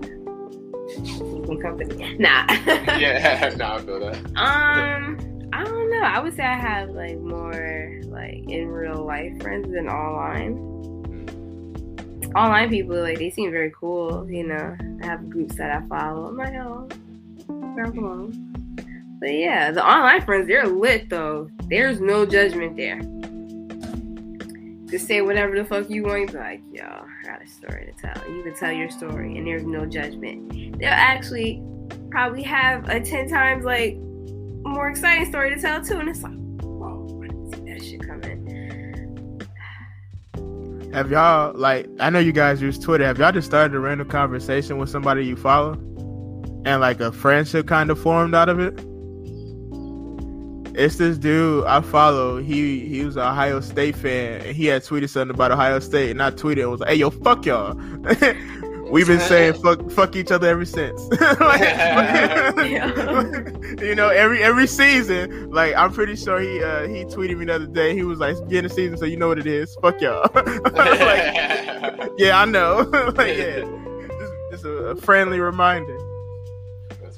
[laughs] Company. [laughs] Nah. Yeah, no, I feel that. Um, I don't know. I would say I have like more like in real life friends than online. Online people like they seem very cool. You know, I have groups that I follow. I'm like, oh. But yeah, the online friends they're lit though. There's no judgment there. Just say whatever the fuck you want. You be like, yo, I got a story to tell. You can tell your story, and there's no judgment. They'll actually probably have a ten times like more exciting story to tell too. And it's like, whoa, that shit coming. Have y'all like? I know you guys use Twitter. Have y'all just started a random conversation with somebody you follow, and like a friendship kind of formed out of it? It's this dude I follow. He he was an Ohio State fan, and he had tweeted something about Ohio State, and I tweeted and was like, "Hey, yo, fuck y'all." [laughs] We've been saying fuck fuck each other ever since. [laughs] Like, [laughs] you know, every every season, like I'm pretty sure he uh he tweeted me the other day. He was like, "Beginning of season, so you know what it is. Fuck y'all." [laughs] like, yeah, I know. like, yeah, just, just a, a friendly reminder.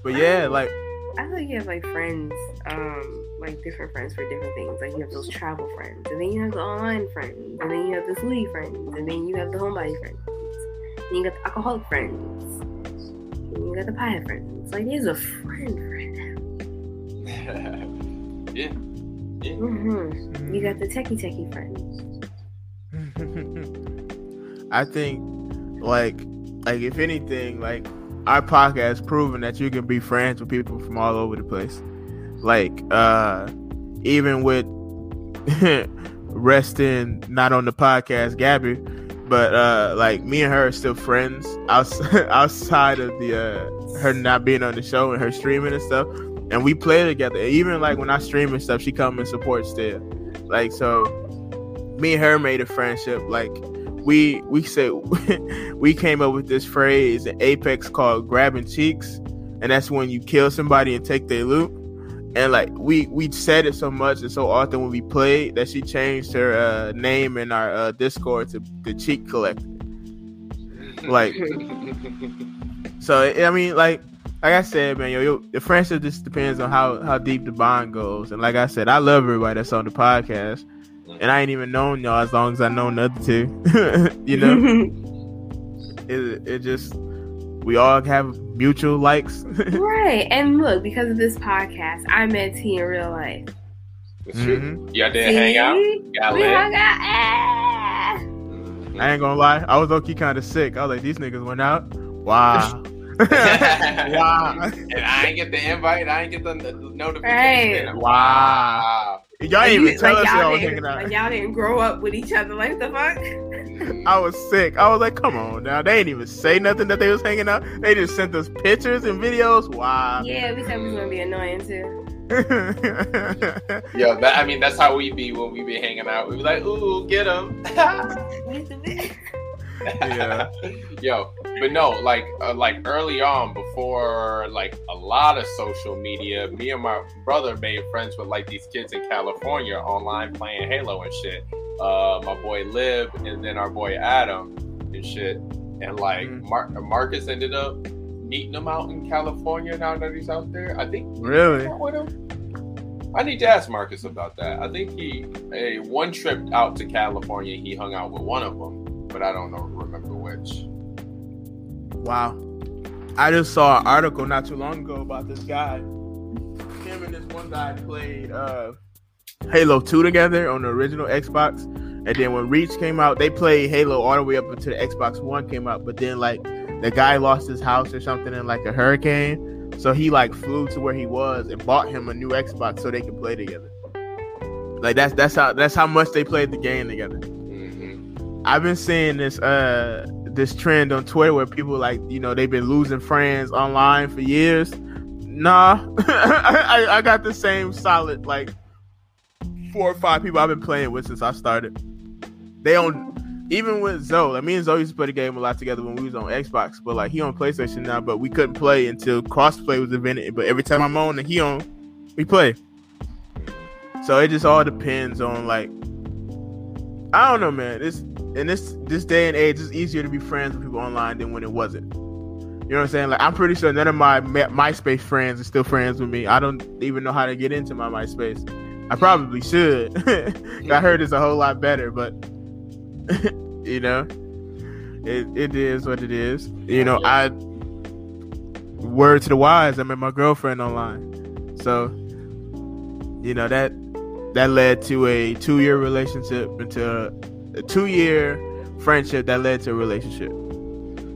But yeah, like I feel like you have like friends, um, like different friends for different things. Like you have those travel friends, and then you have the online friends, and then you have the sleep friends, and then you have the homebody friends, and you got the alcoholic friends, you got the pie friends. Like there's a friend friend. [laughs] yeah. Mm-hmm. You got the techie techie friends. [laughs] I think like like if anything, like our podcast proven that you can be friends with people from all over the place. Like uh even with [laughs] resting not on the podcast Gabby, but uh like me and her are still friends [laughs] outside of the uh her not being on the show and her streaming and stuff. And we play together. Even like when I stream and stuff, she come and support still. Like so me and her made a friendship. Like we we said [laughs] we came up with this phrase in Apex called grabbing cheeks, and that's when you kill somebody and take their loot. And like we we said it so much and so often when we played that she changed her uh, name in our uh, Discord to the Cheek Collector. Like, [laughs] so I mean, like, like I said, man, yo, yo, the friendship just depends on how how deep the bond goes. And like I said, I love everybody that's on the podcast, and I ain't even known y'all as long as I know the other two. [laughs] you know, [laughs] it it just we all have mutual likes. [laughs] right. And look, because of this podcast, I met T in real life. Mhm. Y'all didn't hang out. Got we lit. hung out. Ah. I ain't gonna lie, I was low key kind of sick. I was like, these niggas went out. Wow. [laughs] [laughs] wow. And I ain't get the invite. I ain't get the, the notification. Right. Wow. Y'all Like ain't even tell like us y'all y'all was hanging out. Like y'all didn't grow up with each other. Like the fuck? I was sick. I was like, come on now. They ain't even say nothing that they was hanging out. They just sent us pictures and videos. Wow. Yeah, we said we was gonna be annoying too. [laughs] yeah, that, I mean, that's how we be when we be hanging out. We be like, ooh, get him. [laughs] Yeah. [laughs] Yo, but no, like, uh, like early on, before like a lot of social media, me and my brother made friends with like these kids in California online playing Halo and shit. Uh, my boy Lib and then our boy Adam and shit. And like Mhm. Mar- Marcus ended up meeting him out in California now that he's out there. I think really? with him? I need to ask Marcus about that. I think he a one trip out to California, he hung out with one of them, but I don't know remember which. Wow. I just saw an article not too long ago about this guy. Him and this one guy played uh, Halo 2 together on the original Xbox. And then when Reach came out, they played Halo all the way up until the Xbox One came out. But then like the guy lost his house or something in like a hurricane. So he like flew to where he was and bought him a new Xbox so they could play together. Like that's that's how that's how much they played the game together. I've been seeing this uh this trend on Twitter where people like you know they've been losing friends online for years. Nah, [laughs] I, I got the same solid like four or five people I've been playing with since I started. They on even with Zoe. Like me and Zoe used to play the game a lot together when we was on Xbox, but like he on PlayStation now. But we couldn't play until crossplay was invented. But every time I'm on and he on, we play. So it just all depends on like I don't know, man. This in this this day and age, it's easier to be friends with people online than when it wasn't. You know what I'm saying? Like I'm pretty sure none of my MySpace friends are still friends with me. I don't even know how to get into my MySpace. I probably should. [laughs] I heard it's a whole lot better, but [laughs] you know, it it is what it is. You know, I word to the wise. I met my girlfriend online, so you know that that led to a two year relationship into a two year friendship that led to a relationship.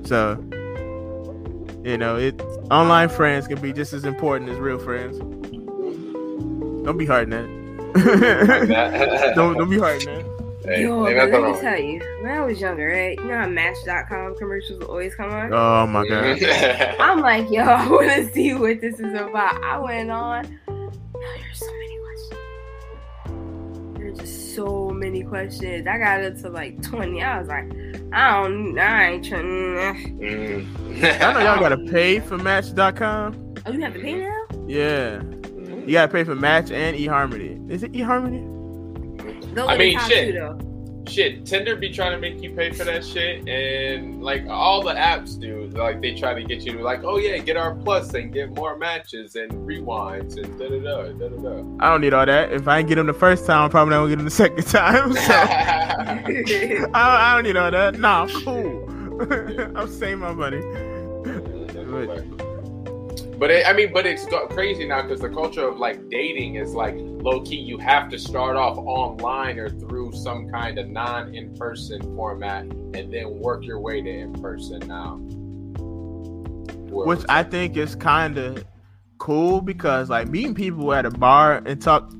So, you know, it online friends can be just as important as real friends. Don't be hard that. [laughs] don't don't be hard that. Hey, Yo, ain't let me wrong. tell you, when I was younger, right? You know how Match.com commercials would always come on? Oh my god. [laughs] I'm like, yo, [laughs] I want to see what this is about. I went on. Yo, there's so so many questions. I got up to like 20. I was like, I don't, I ain't trying. Mm. [laughs] I know y'all gotta pay [laughs] for Match.com. Oh, you have to pay now? Yeah, you gotta pay for Match and eHarmony. Is it eHarmony? Those I mean, top shit. two, though. Shit, Tinder be trying to make you pay for that shit, and like all the apps do, like they try to get you to like, oh yeah, get our plus and get more matches and rewinds and da da da da da I don't need all that. If I ain't get them the first time, I'm probably not gonna get them the second time. [laughs] So. [laughs] I, I don't need all that. Nah, I'm cool. [laughs] I'm saving my money. But it, I mean, but it's crazy now because the culture of like dating is like low key. You have to start off online or through some kind of non in person format, and then work your way to in person now. Which I think is kind of cool because like meeting people at a bar and talk.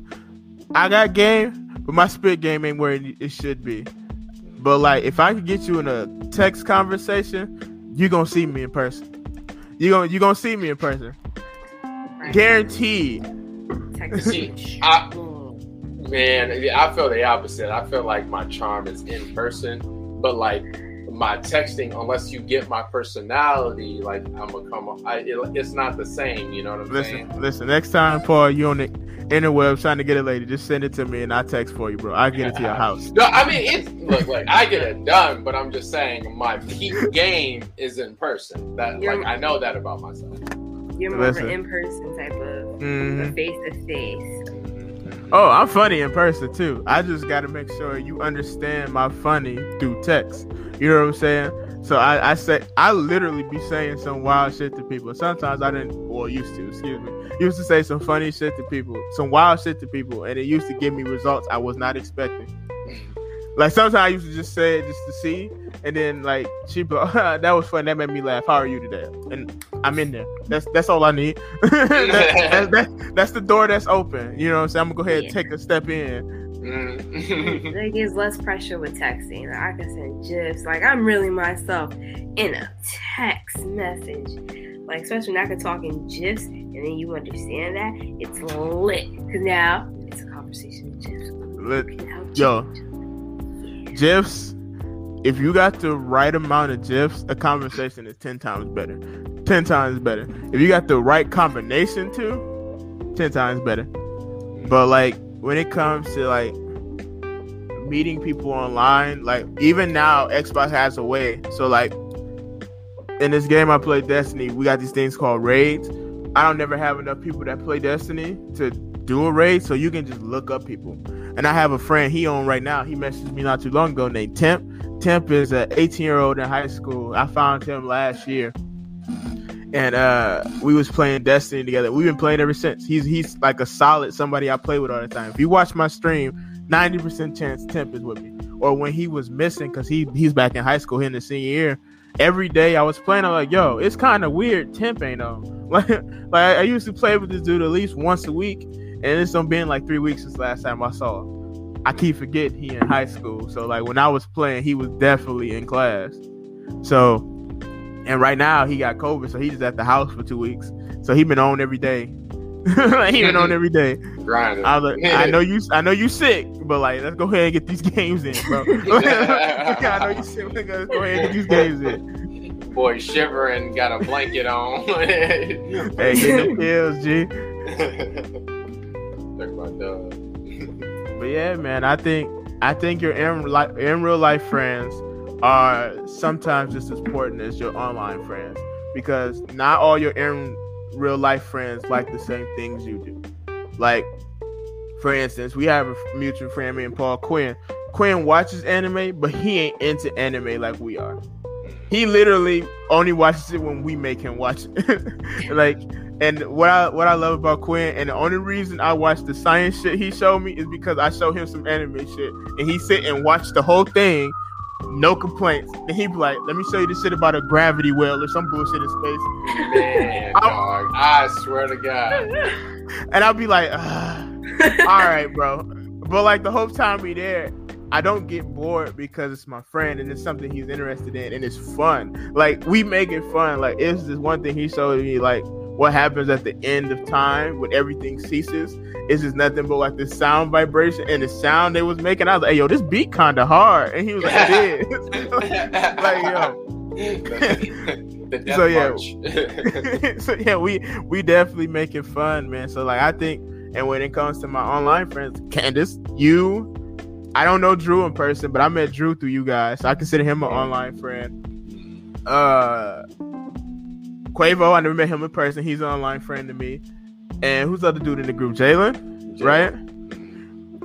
I got game, but my spit game ain't where it, should be. But like, if I could get you in a text conversation, you gonna see me in person. You gonna you gonna see me in person, Right. guaranteed. See. [laughs] I-. Man, I feel the opposite. I feel like my charm is in person, but like my texting, unless you get my personality, like I'm gonna come. I, it, it's not the same. You know what I'm Listen, saying? listen. listen. Next time, Paul, you on the interwebs trying to get a lady, just send it to me and I text for you, bro. I get it to your [laughs] house. No, I mean it's look like I get it done, but I'm just saying my peak game is in person. That You're- like I know that about myself. You're more Listen. of an in-person type of face to face. Oh, I'm funny in person too. I just got to make sure you understand my funny through text. You know what I'm saying? So I, I say I literally be saying some wild shit to people. Sometimes I didn't, or used to, excuse me, used to say some funny shit to people, some wild shit to people, and it used to give me results I was not expecting. Like sometimes I used to just say it just to see, and then like she, be like, [laughs] that was fun. That made me laugh. How are you today? And I'm in there. That's that's all I need. [laughs] that, that, that- that's the door that's open. You know what I'm saying? I'm gonna go ahead and take a step in. Mm. Like it's less pressure with texting. Like, I can send gifs. Like I'm really myself in a text message. Like especially when I can talk in gifs and then you understand that it's lit. Cause now it's a conversation with gifs. Lit- Now, Yo. Gifs. If you got the right amount of GIFs, a conversation is ten times better. Ten times better. If you got the right combination too, ten times better. But like when it comes to like meeting people online, like even now Xbox has a way. So like in this game I play Destiny, we got these things called raids. I don't never have enough people that play Destiny to do a raid, so you can just look up people. And I have a friend he on right now. He messaged me not too long ago named Temp. Temp is an 18 year old in high school. I found him last year, and uh, we was playing Destiny together. We've been playing ever since. He's he's like a solid somebody I play with all the time. If you watch my stream, 90% chance Temp is with me. Or when he was missing, because he he's back in high school, he in the senior year. Every day I was playing, I'm like, yo, it's kind of weird. Temp ain't on. Like, [laughs] like I used to play with this dude at least once a week, and it's been like three weeks since last time I saw him. I keep forgetting he in high school. So like when I was playing, he was definitely in class. So and right now he got COVID, so he's just at the house for two weeks. So he been on every day. Like, [laughs] he been on [laughs] every day. Grinding. I was like, I know you, I know you sick, but like, let's go ahead and get these games in, bro. I know you sick. Let's go ahead and get these games in. Boy shivering, got a blanket on. [laughs] Hey, get the pills, G. [laughs] Talk about dog. But yeah, man, I think I think your in li- in real life friends are sometimes just as important as your online friends because not all your in real life friends like the same things you do. Like, for instance, we have a mutual friend, me and Paul Quinn. Quinn watches anime, but he ain't into anime like we are. He literally only watches it when we make him watch it. [laughs] like, and what I what I love about Quinn, and the only reason I watch the science shit he showed me is because I show him some anime shit, and he sit and watch the whole thing, no complaints. And he be like, "Let me show you this shit about a gravity well or some bullshit in space," Man, [laughs] dog. I swear to God. and I'll be like, "Ah, [laughs] "All right, bro." But like the whole time we there, I don't get bored because it's my friend and it's something he's interested in and it's fun. Like we make it fun. Like it's this one thing he showed me, like what happens at the end of time when everything ceases. It's just nothing but like the sound vibration and the sound they was making. I was like, hey, yo, this beat kind of hard. And he was like, it [laughs] is. [laughs] like, yo. [laughs] So, yeah. so yeah, we we definitely make it fun, man. So like I think, and when it comes to my online friends, Candace, you, I don't know Drew in person, but I met Drew through you guys, so I consider him an online friend. Uh, Quavo, I never met him in person. He's an online friend to me. And who's the other dude in the group? Jalen, right?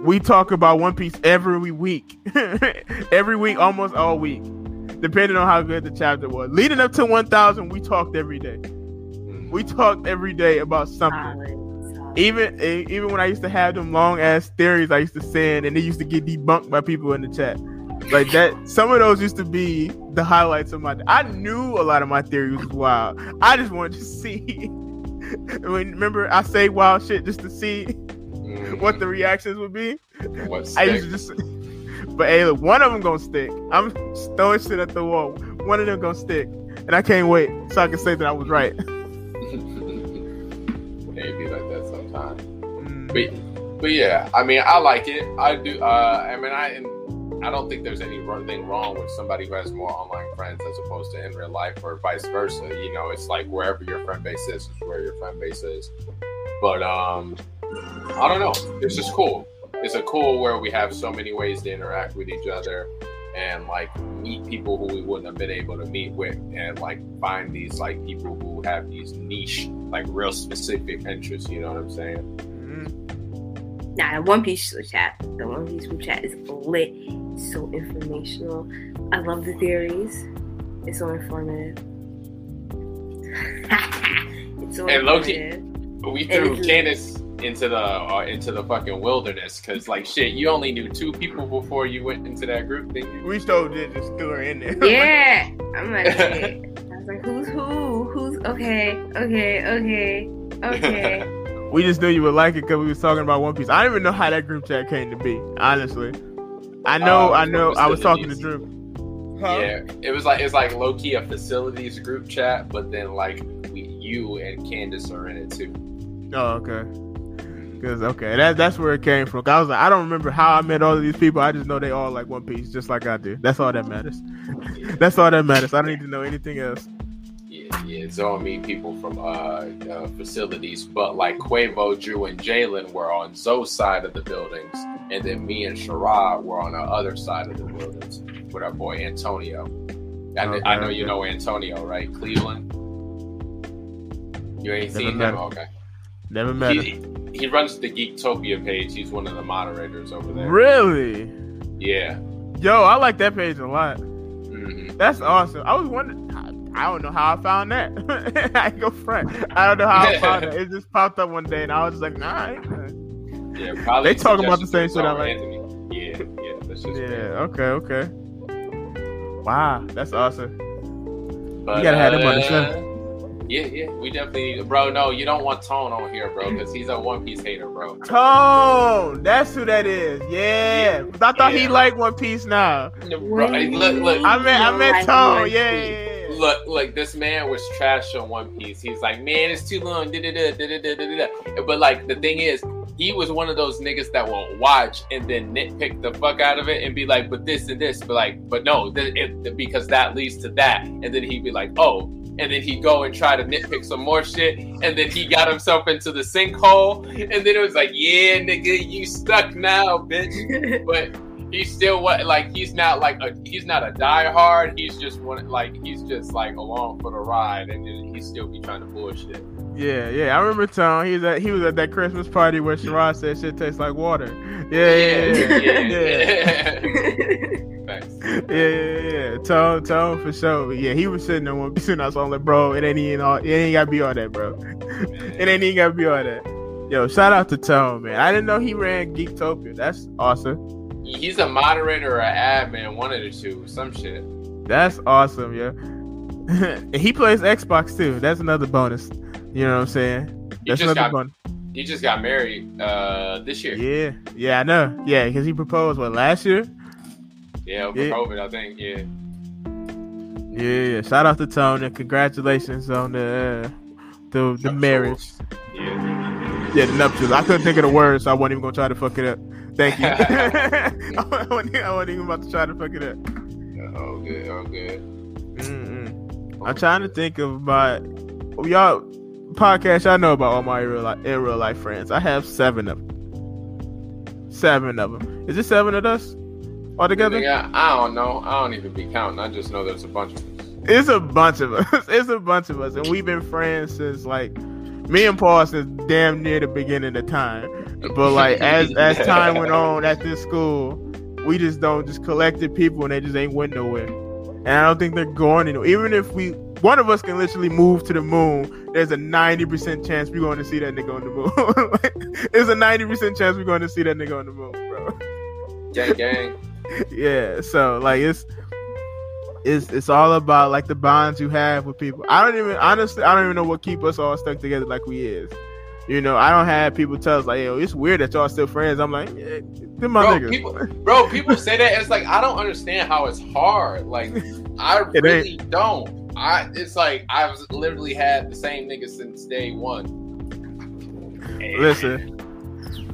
We talk about One Piece every week, [laughs] every week, almost all week, depending on how good the chapter was. Leading up to 1,000, we talked every day. We talked every day about something. Even even when I used to have them long ass theories I used to send, and they used to get debunked by people in the chat. Like that, some of those used to be the highlights of my. I knew a lot of my theories was wild. I just wanted to [laughs] see. when remember, I say wild shit just to see Mm. what the reactions would be. What's I used to just. But hey, look, one of them gonna stick. I'm throwing shit at the wall. One of them gonna stick, and I can't wait so I can say that I was right. [laughs] Maybe like that. But, but yeah, I mean, I like it. I do. Uh, I mean, I and I don't think there's anything wrong with somebody who has more online friends as opposed to in real life, or vice versa. You know, it's like wherever your friend base is, is where your friend base is. But um, I don't know. It's just cool. It's a cool where we have so many ways to interact with each other and like meet people who we wouldn't have been able to meet with and like find these like people who have these niche like real specific interests you know what i'm saying. Nah, the One Piece chat, the One Piece group chat is lit. It's so informational. I love the theories. It's so informative. [laughs] it's so And Loki- we threw it's- Candace into the uh, into the fucking wilderness because like shit you only knew two people before you went into that group didn't you We still did just threw her in there. [laughs] Yeah, I'm like, [laughs] hey. I was like, who's who? Who's okay? Okay, okay, okay. We just knew you would like it because we was talking about One Piece. I don't even know how that group chat came to be. Honestly, I know. Oh, I know. I was talking to facilities. Drew. yeah it was like it's like low-key a facilities group chat but then like we, you and Candace are in it too Oh, okay. Cause okay, that that's where it came from. I was like, I don't remember how I met all of these people. I just know they all like One Piece, just like I do. That's all that matters. [laughs] That's all that matters. I don't need to know anything else. Yeah, yeah, Zoe meet people from uh, uh, facilities, but like Quavo, Drew, and Jalen were on Zoe's side of the buildings, and then me and Sherrod were on the other side of the buildings with our boy Antonio. I, kn- I Okay, know you know Antonio, right? Cleveland. You ain't Never seen met him? Okay. Never met him. He, he runs the Geektopia page. He's one of the moderators over there. Really? Yeah. Yo, I like that page a lot. hmm That's awesome. I was wondering. I- I don't know how I found that. [laughs] I go front. I don't know how I found it. It just popped up one day, and I was just like, nah. I ain't- Yeah, probably. They talking about the same shit I from like. Anthony. Yeah, yeah. That's just Yeah. Okay. Okay. Wow, that's awesome. But, You gotta have him on the uh, show. Yeah, yeah, we definitely need, bro. No, you don't want Tone on here, bro, because he's a One Piece hater, bro. Tone. That's who that is. Yeah, I thought he Yeah. liked One Piece now. Bro, look, look, I meant. I meant Like Tone. One Yeah. Piece. yeah, yeah. look, like this man was trash on One Piece. He's like, man, it's too long. But like the thing is, he was one of those niggas that will watch and then nitpick the fuck out of it and be like, but this and this, but like, but no, th- it, because that leads to that, and then he'd be like, oh. And then he'd go and try to nitpick some more shit, and then he got himself into the sinkhole, and then it was like, yeah, nigga, you stuck now, bitch [laughs] but he's still what like he's not like a he's not a diehard. He's just one like he's just like along for the ride, and then he still be trying to bullshit. Yeah, yeah, I remember Tone. He was at he was at that Christmas party where Sherrod said shit tastes like water. Yeah, yeah, yeah, yeah, yeah, [laughs] Facts. yeah, yeah, yeah. Tone, Tone for sure. Yeah, he was sitting there one piece, and I was all like, bro, it ain't even all, it ain't gotta be all that, bro. [laughs] It ain't even gotta be all that. Yo, shout out to Tone, man. I didn't know he ran Geektopia. That's awesome. He's a moderator or an admin, one of the two, some shit. That's awesome, yeah. and [laughs] he plays Xbox too. That's another bonus. You know what I'm saying? He That's just another got bonus. he just got married uh this year. Yeah, yeah, I know. Yeah, because he proposed what last year. Yeah, over Yeah. COVID, I think. Yeah. Yeah, yeah. Shout out to and congratulations on the uh, the the marriage. Yeah. Yeah, the nuptials. I couldn't think of the words, so I wasn't even gonna try to fuck it up. Thank you. [laughs] [laughs] I, wasn't, I wasn't even about to try to fuck it up. Oh good, oh good. Mm-mm. I'm trying to think of my y'all podcast. I know about all my real life in real life friends. I have seven of them. Seven of them. Is it seven of us all together? Nigga, I don't know. I don't even be counting. I just know there's a bunch of us. It's a bunch of us. [laughs] It's a bunch of us, and we've been friends since like me and Paul since damn near the beginning of time. But like [laughs] as as time went on at this school, we just don't just collected people, and they just ain't went nowhere. And I don't think they're going anywhere. Even if we one of us can literally move to the moon, there's a ninety percent chance we're going to see that nigga on the moon. [laughs] Like, there's a ninety percent chance we're going to see that nigga on the moon, bro Gang, gang. [laughs] yeah so like it's it's it's all about like the bonds you have with people i don't even honestly i don't even know what keep us all stuck together like we is you know i don't have people tell us like yo it's weird that y'all still friends i'm like yeah they're my Bro, niggas people, bro, people say that. It's like I don't understand how it's hard. Like I [laughs] really don't. I it's like I've literally had the same nigga since day one. listen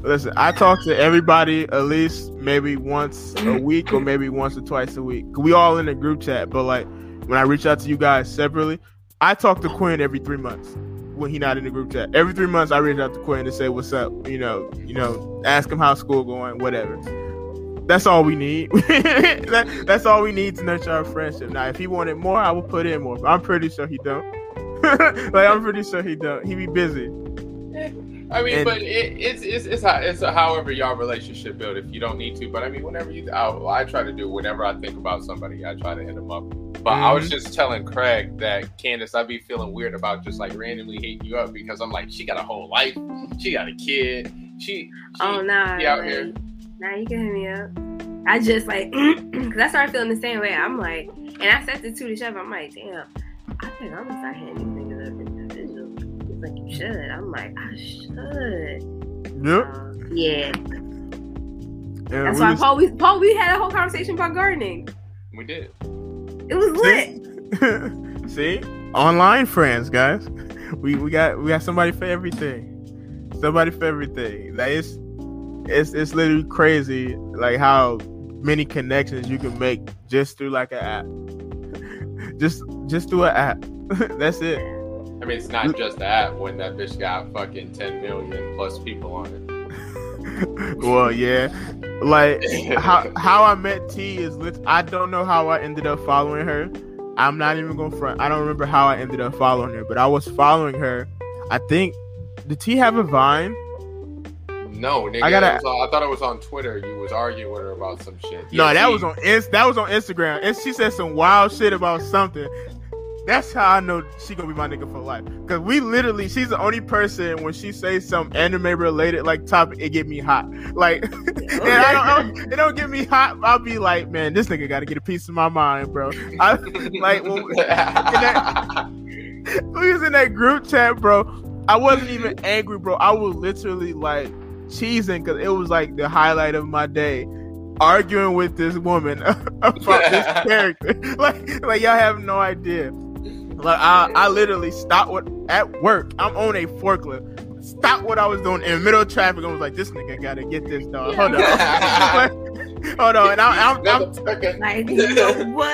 listen i talk to everybody at least maybe once a [laughs] week or maybe once or twice a week we all in a group chat but like when i reach out to you guys separately i talk to quinn every three months when he not in the group chat. Every three months, I reach out to Quinn to say what's up. You know, you know, ask him how school going, whatever. That's all we need. [laughs] that, that's all we need to nurture our friendship. Now, if he wanted more, I would put in more. But I'm pretty sure he don't. [laughs] like I'm pretty sure he don't. He be busy. I mean, And- but it, it's it's it's how it's however y'all relationship build. If you don't need to, but I mean, whenever you, I, I try to do whenever I think about somebody, I try to hit them up. But I was Mhm. just telling Craig that Candace, I'd be feeling weird about just like randomly hitting you up because I'm like, she got a whole life, she got a kid, she, she Oh nah, she out like, here. Nah, you can hit me up. I just like, [clears throat] cause I started feeling the same way. I'm like, and I said it to the chef. I'm like, damn, I think I'm gonna start hitting these niggas up individually. He's like, you should. I'm like, I should. Yep. Uh, yeah. And That's we why just- Paul. We Paul. We had a whole conversation about gardening. We did. It was lit. [laughs] See, online friends, guys. We we got we got somebody for everything. Somebody for everything. Like it's it's it's literally crazy, like how many connections you can make just through like an app. [laughs] just just through an app. [laughs] That's it. I mean, it's not mm. just that when that bitch got fucking 10 million plus people on it. [laughs] well, yeah. Like [laughs] how how I met T is lit- I don't know how I ended up following her. I'm not even going to front. I don't remember how I ended up following her, but I was following her. I think did T have a Vine? No, nigga. I gotta- it was on- I thought it was on Twitter. You was arguing with her about some shit. No, Yeah, that she- was on that was on Instagram. And she said some wild shit about something. That's how I know she gonna be my nigga for life. Cause we literally, she's the only person when she says some anime related like topic, it get me hot. Like, [laughs] and I don't, I don't- it don't get me hot. I'll be like, man, this nigga got to get a piece of my mind, bro. I, like when [laughs] we was in that group chat, bro. I wasn't even angry, bro. I was literally like cheesing because it was like the highlight of my day, arguing with this woman [laughs] about this character. Like, like y'all have no idea. Like, I, I literally stopped what at work. I'm on a forklift. Stopped what I was doing in the middle of traffic. I was like, this nigga gotta get this dog. Hold on, [laughs] hold on. And I'm, I'm, I'm Motherfucker. Like, you know what?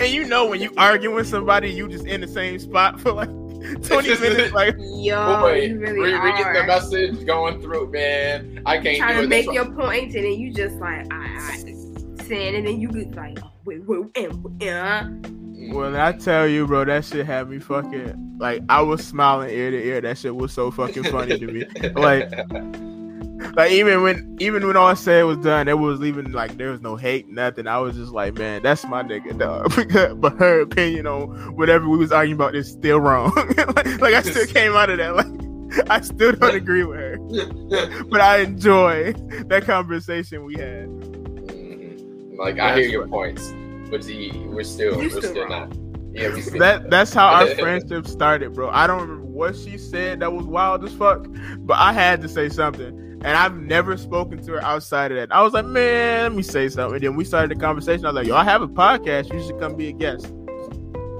and you know when you arguing with somebody, you just in the same spot for like 20 minutes. Like, [laughs] Yo, Boy, you really we, we get the message going through, man. I can't trying do to make That's your point, and then you just like, I, I saying, and then you get like, oh, wait, wait, and, uh, why- when I tell you, bro, that shit had me fucking like I was smiling ear to ear. That shit was so fucking funny to me. [laughs] Like, like even when even when all I said was done, it was even like there was no hate, nothing. I was just like, man, that's my nigga, dog. [laughs] but her opinion on whatever we was arguing about is still wrong. like, [laughs] like, I still came out of that. Like I still don't agree with her, but I enjoy that conversation we had. Mhm. Like I hear your points, but see, we're still You we're still still not. Yeah, That that's how our [laughs] friendship started, bro. I don't remember what she said that was wild as fuck, but I had to say something. And I've never spoken to her outside of that. I was like, man, let me say something. And then we started the conversation. I was like, yo, I have a podcast. You should come be a guest.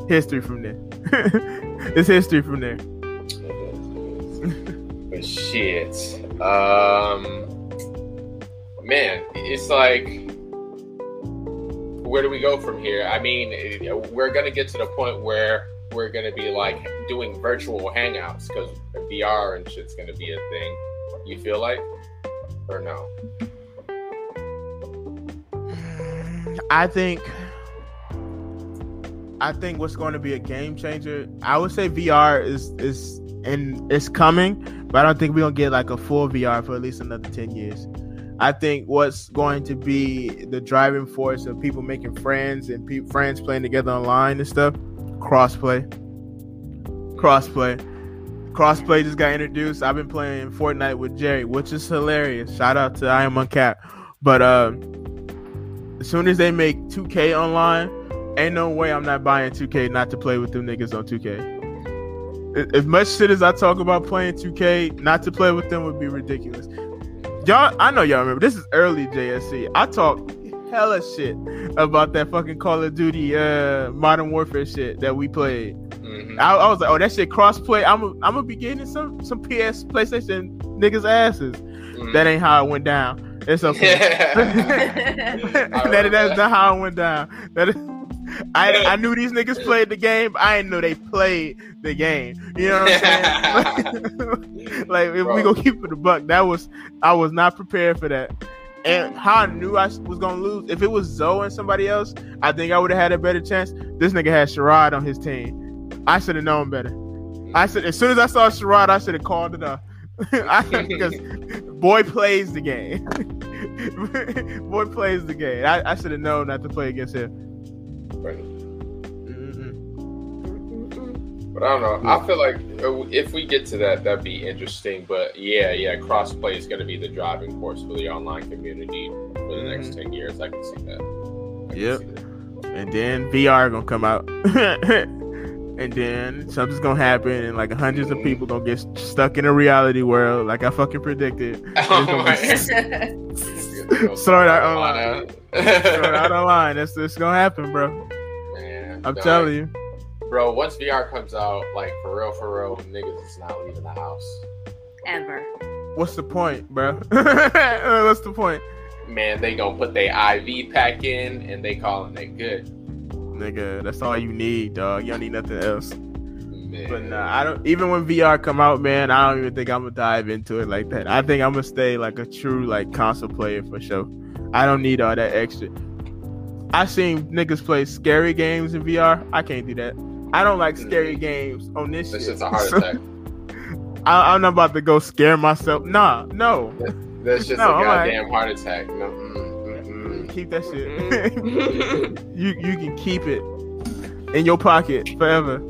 History from there. [laughs] it's history from there. [laughs] but shit. Um, man, it's like, where do we go from here? I mean, we're gonna get to the point where we're gonna be like doing virtual hangouts because VR and shit's gonna be a thing. You feel like, or no? Mm, I think I think what's going to be a game changer. I would say VR is is and it's coming, but I don't think we're gonna get like a full VR for at least another ten years. I think what's going to be the driving force of people making friends and pe- friends playing together online and stuff. Crossplay, crossplay, crossplay just got introduced. I've been playing Fortnite with Jerry, which is hilarious. Shout out to I am Uncap. But uh, as soon as they make 2K online, ain't no way I'm not buying 2K not to play with them niggas on 2K. As much shit as I talk about playing 2K, not to play with them would be ridiculous. Y'all, I know y'all remember. This is early JSE. I talk hella shit about that fucking Call of Duty uh Modern Warfare shit that we played. Mhm. I, I was like, oh, that shit crossplay. I'm a, I'm gonna be getting some some PS PlayStation niggas asses. Mhm. That ain't how it went down. It's okay. Yeah. [laughs] [laughs] [laughs] that, that's not how it went down. That is, I I knew these niggas played the game. I didn't know they played the game. You know what I'm saying? [laughs] [laughs] like if Bro. we go keep it a buck, that was I was not prepared for that. And how I knew I was gonna lose. If it was Zoe and somebody else, I think I would have had a better chance. This nigga had Sherrod on his team. I should have known better. I said as soon as I saw Sherrod, I should have called it up. [laughs] Because boy plays the game. boy plays the game. I, I should have known not to play against him. Right. Mm-mm. But I don't know. I feel like uh, if we get to that, that'd be interesting. But yeah, yeah, crossplay is going to be the driving force for the online community for the next mm-hmm. ten years. I can see that. Can Yep. see that. And then VR gonna come out. [laughs] and then something's gonna happen and like hundreds of mm-hmm. people gonna get stuck in a reality world like I fucking predicted. [laughs] Oh, [laughs] gonna man. Sword Art Online. Online. [laughs] Throw it out online. That's that's gonna happen, bro. Man, I'm dog. telling you. bro. Once VR comes out, like for real, for real, niggas is not leaving the house. Ever. What's the point, bro? [laughs] What's the point? Man, they gonna put their IV pack in and they calling it good. Nigga, that's all you need, dog. You don't need nothing else. Man. But nah, I don't. Even when VR come out, man, I don't even think I'm gonna dive into it like that. I think I'm gonna stay like a true like console player for sure. I don't need all that extra. I seen niggas play scary games in VR. I can't do that. I don't like scary games on this. This shit. is a [laughs] heart attack. [laughs] I, I'm not about to go scare myself. Nah, no. That's just [laughs] No, a I'm like- goddamn heart attack. No, mm, mm, Keep that shit. you you can keep it in your pocket forever.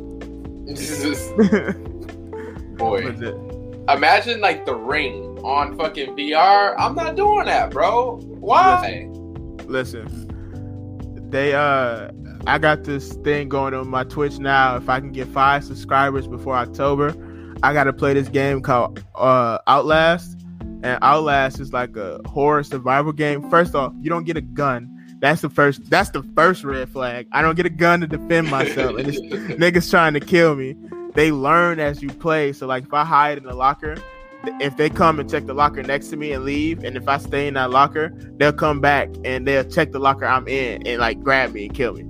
[laughs] Boy, imagine like the ring on fucking VR. I'm not doing that, bro. Why? listen. They uh i got this thing going on my twitch now. If i can get five subscribers before october i gotta play this game called uh outlast. And outlast is like a horror survival game. First off you don't get a gun that's the first that's the first red flag i don't get a gun to defend myself and it's [laughs] niggas trying to kill me they learn as you play so like if i hide in the locker if they come and check the locker next to me and leave, and if I stay in that locker, they'll come back and they'll check the locker I'm in and like grab me and kill me.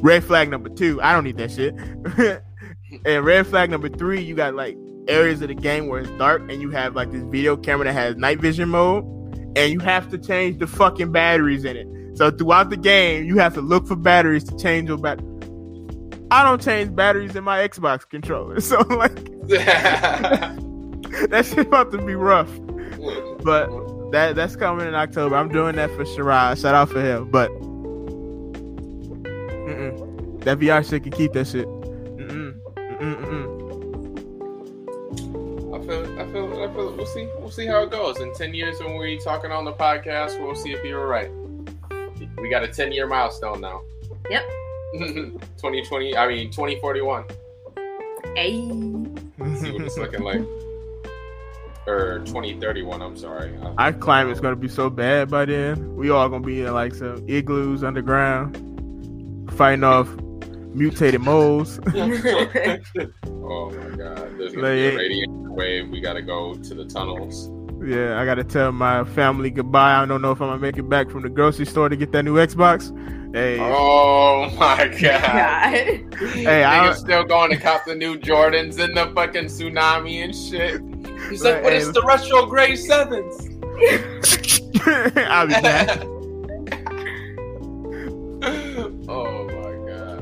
Red flag number two, I don't need that shit. [laughs] and red flag number three, you got like areas of the game where it's dark and you have like this video camera that has night vision mode, and you have to change the fucking batteries in it. So throughout the game, you have to look for batteries to change your bat. I don't change batteries in my Xbox controller, [laughs] so like [laughs] that shit about to be rough. But that that's coming in October. I'm doing that for Shiraz. Shout out for him. But mm-mm. that VR shit can keep that shit. Mm-mm. Mm-mm. I feel, I feel, I feel. We'll see. We'll see how it goes. In ten years, when we're talking on the podcast, we'll see if you were right. We got a ten year milestone now. Yep. [laughs] 2020. I mean, 2041. Hey. See what it's looking like. Or 2031. I'm sorry. Our climate's gonna be so bad by then. We all gonna be in like some igloos underground, fighting off mutated moles. [laughs] oh my god. [laughs] There's gonna be a Like- radiation wave. We gotta go to the tunnels. Yeah, I gotta tell my family goodbye. I don't know if I'm gonna make it back from the grocery store to get that new Xbox. Hey, Oh my [laughs] god. God. Hey, I- Niggas still going to cop the new Jordans in the fucking tsunami and shit. He's like, Right, but hey. it's the retrograde sevens. [laughs] I'll be back. [laughs] oh my god.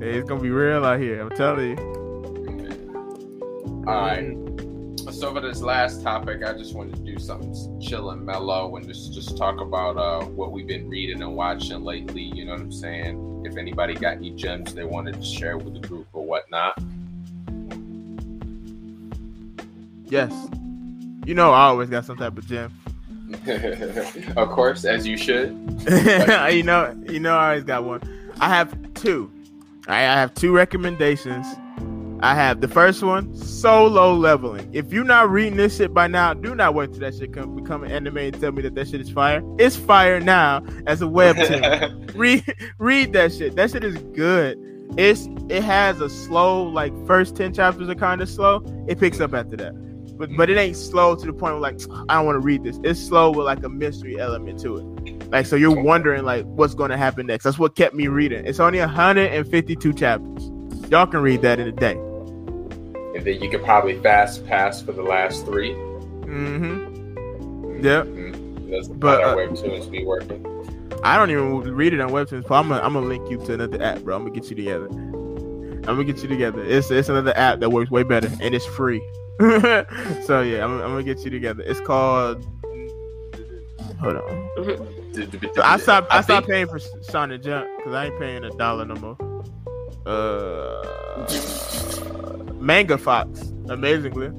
hey, it's gonna be real out here. I'm telling you. All right. So for this last topic, I just wanted to do something chill and mellow and just just talk about uh, what we've been reading and watching lately. You know what I'm saying? If anybody got any gems they wanted to share with the group or whatnot. Yes. You know, I always got some type of gem. [laughs] of course, as you should. [laughs] you know, you know, I always got one. I have two. I I have two recommendations. I have the first one, solo leveling. If you're not reading this shit by now, do not wait till that shit come become an anime and tell me that that shit is fire. It's fire now as a webtoon. [laughs] read read that shit. That shit is good. It's it has a slow like first ten chapters are kind of slow. It picks up after that. but but it ain't slow to the point where like I don't want to read this. It's slow with like a mystery element to it. Like so you're wondering like what's going to happen next. That's what kept me reading. It's only 152 chapters. Y'all can read that in a day. And then you could probably fast pass for the last three. Mm-hmm. Yep. Mhm. That's But, uh, webtoons be working. I don't even read it on Webtoons. But I'm gonna I'm gonna link you to another app, bro. I'm gonna get you together. I'm gonna get you together. It's it's another app that works way better and it's free. [laughs] so yeah, I'm, I'm gonna get you together. It's called. Hold on. I stopped. I, stopped think- paying for Sonic Jump because I ain't paying a dollar no more. Uh, [laughs] Manga Fox, amazingly.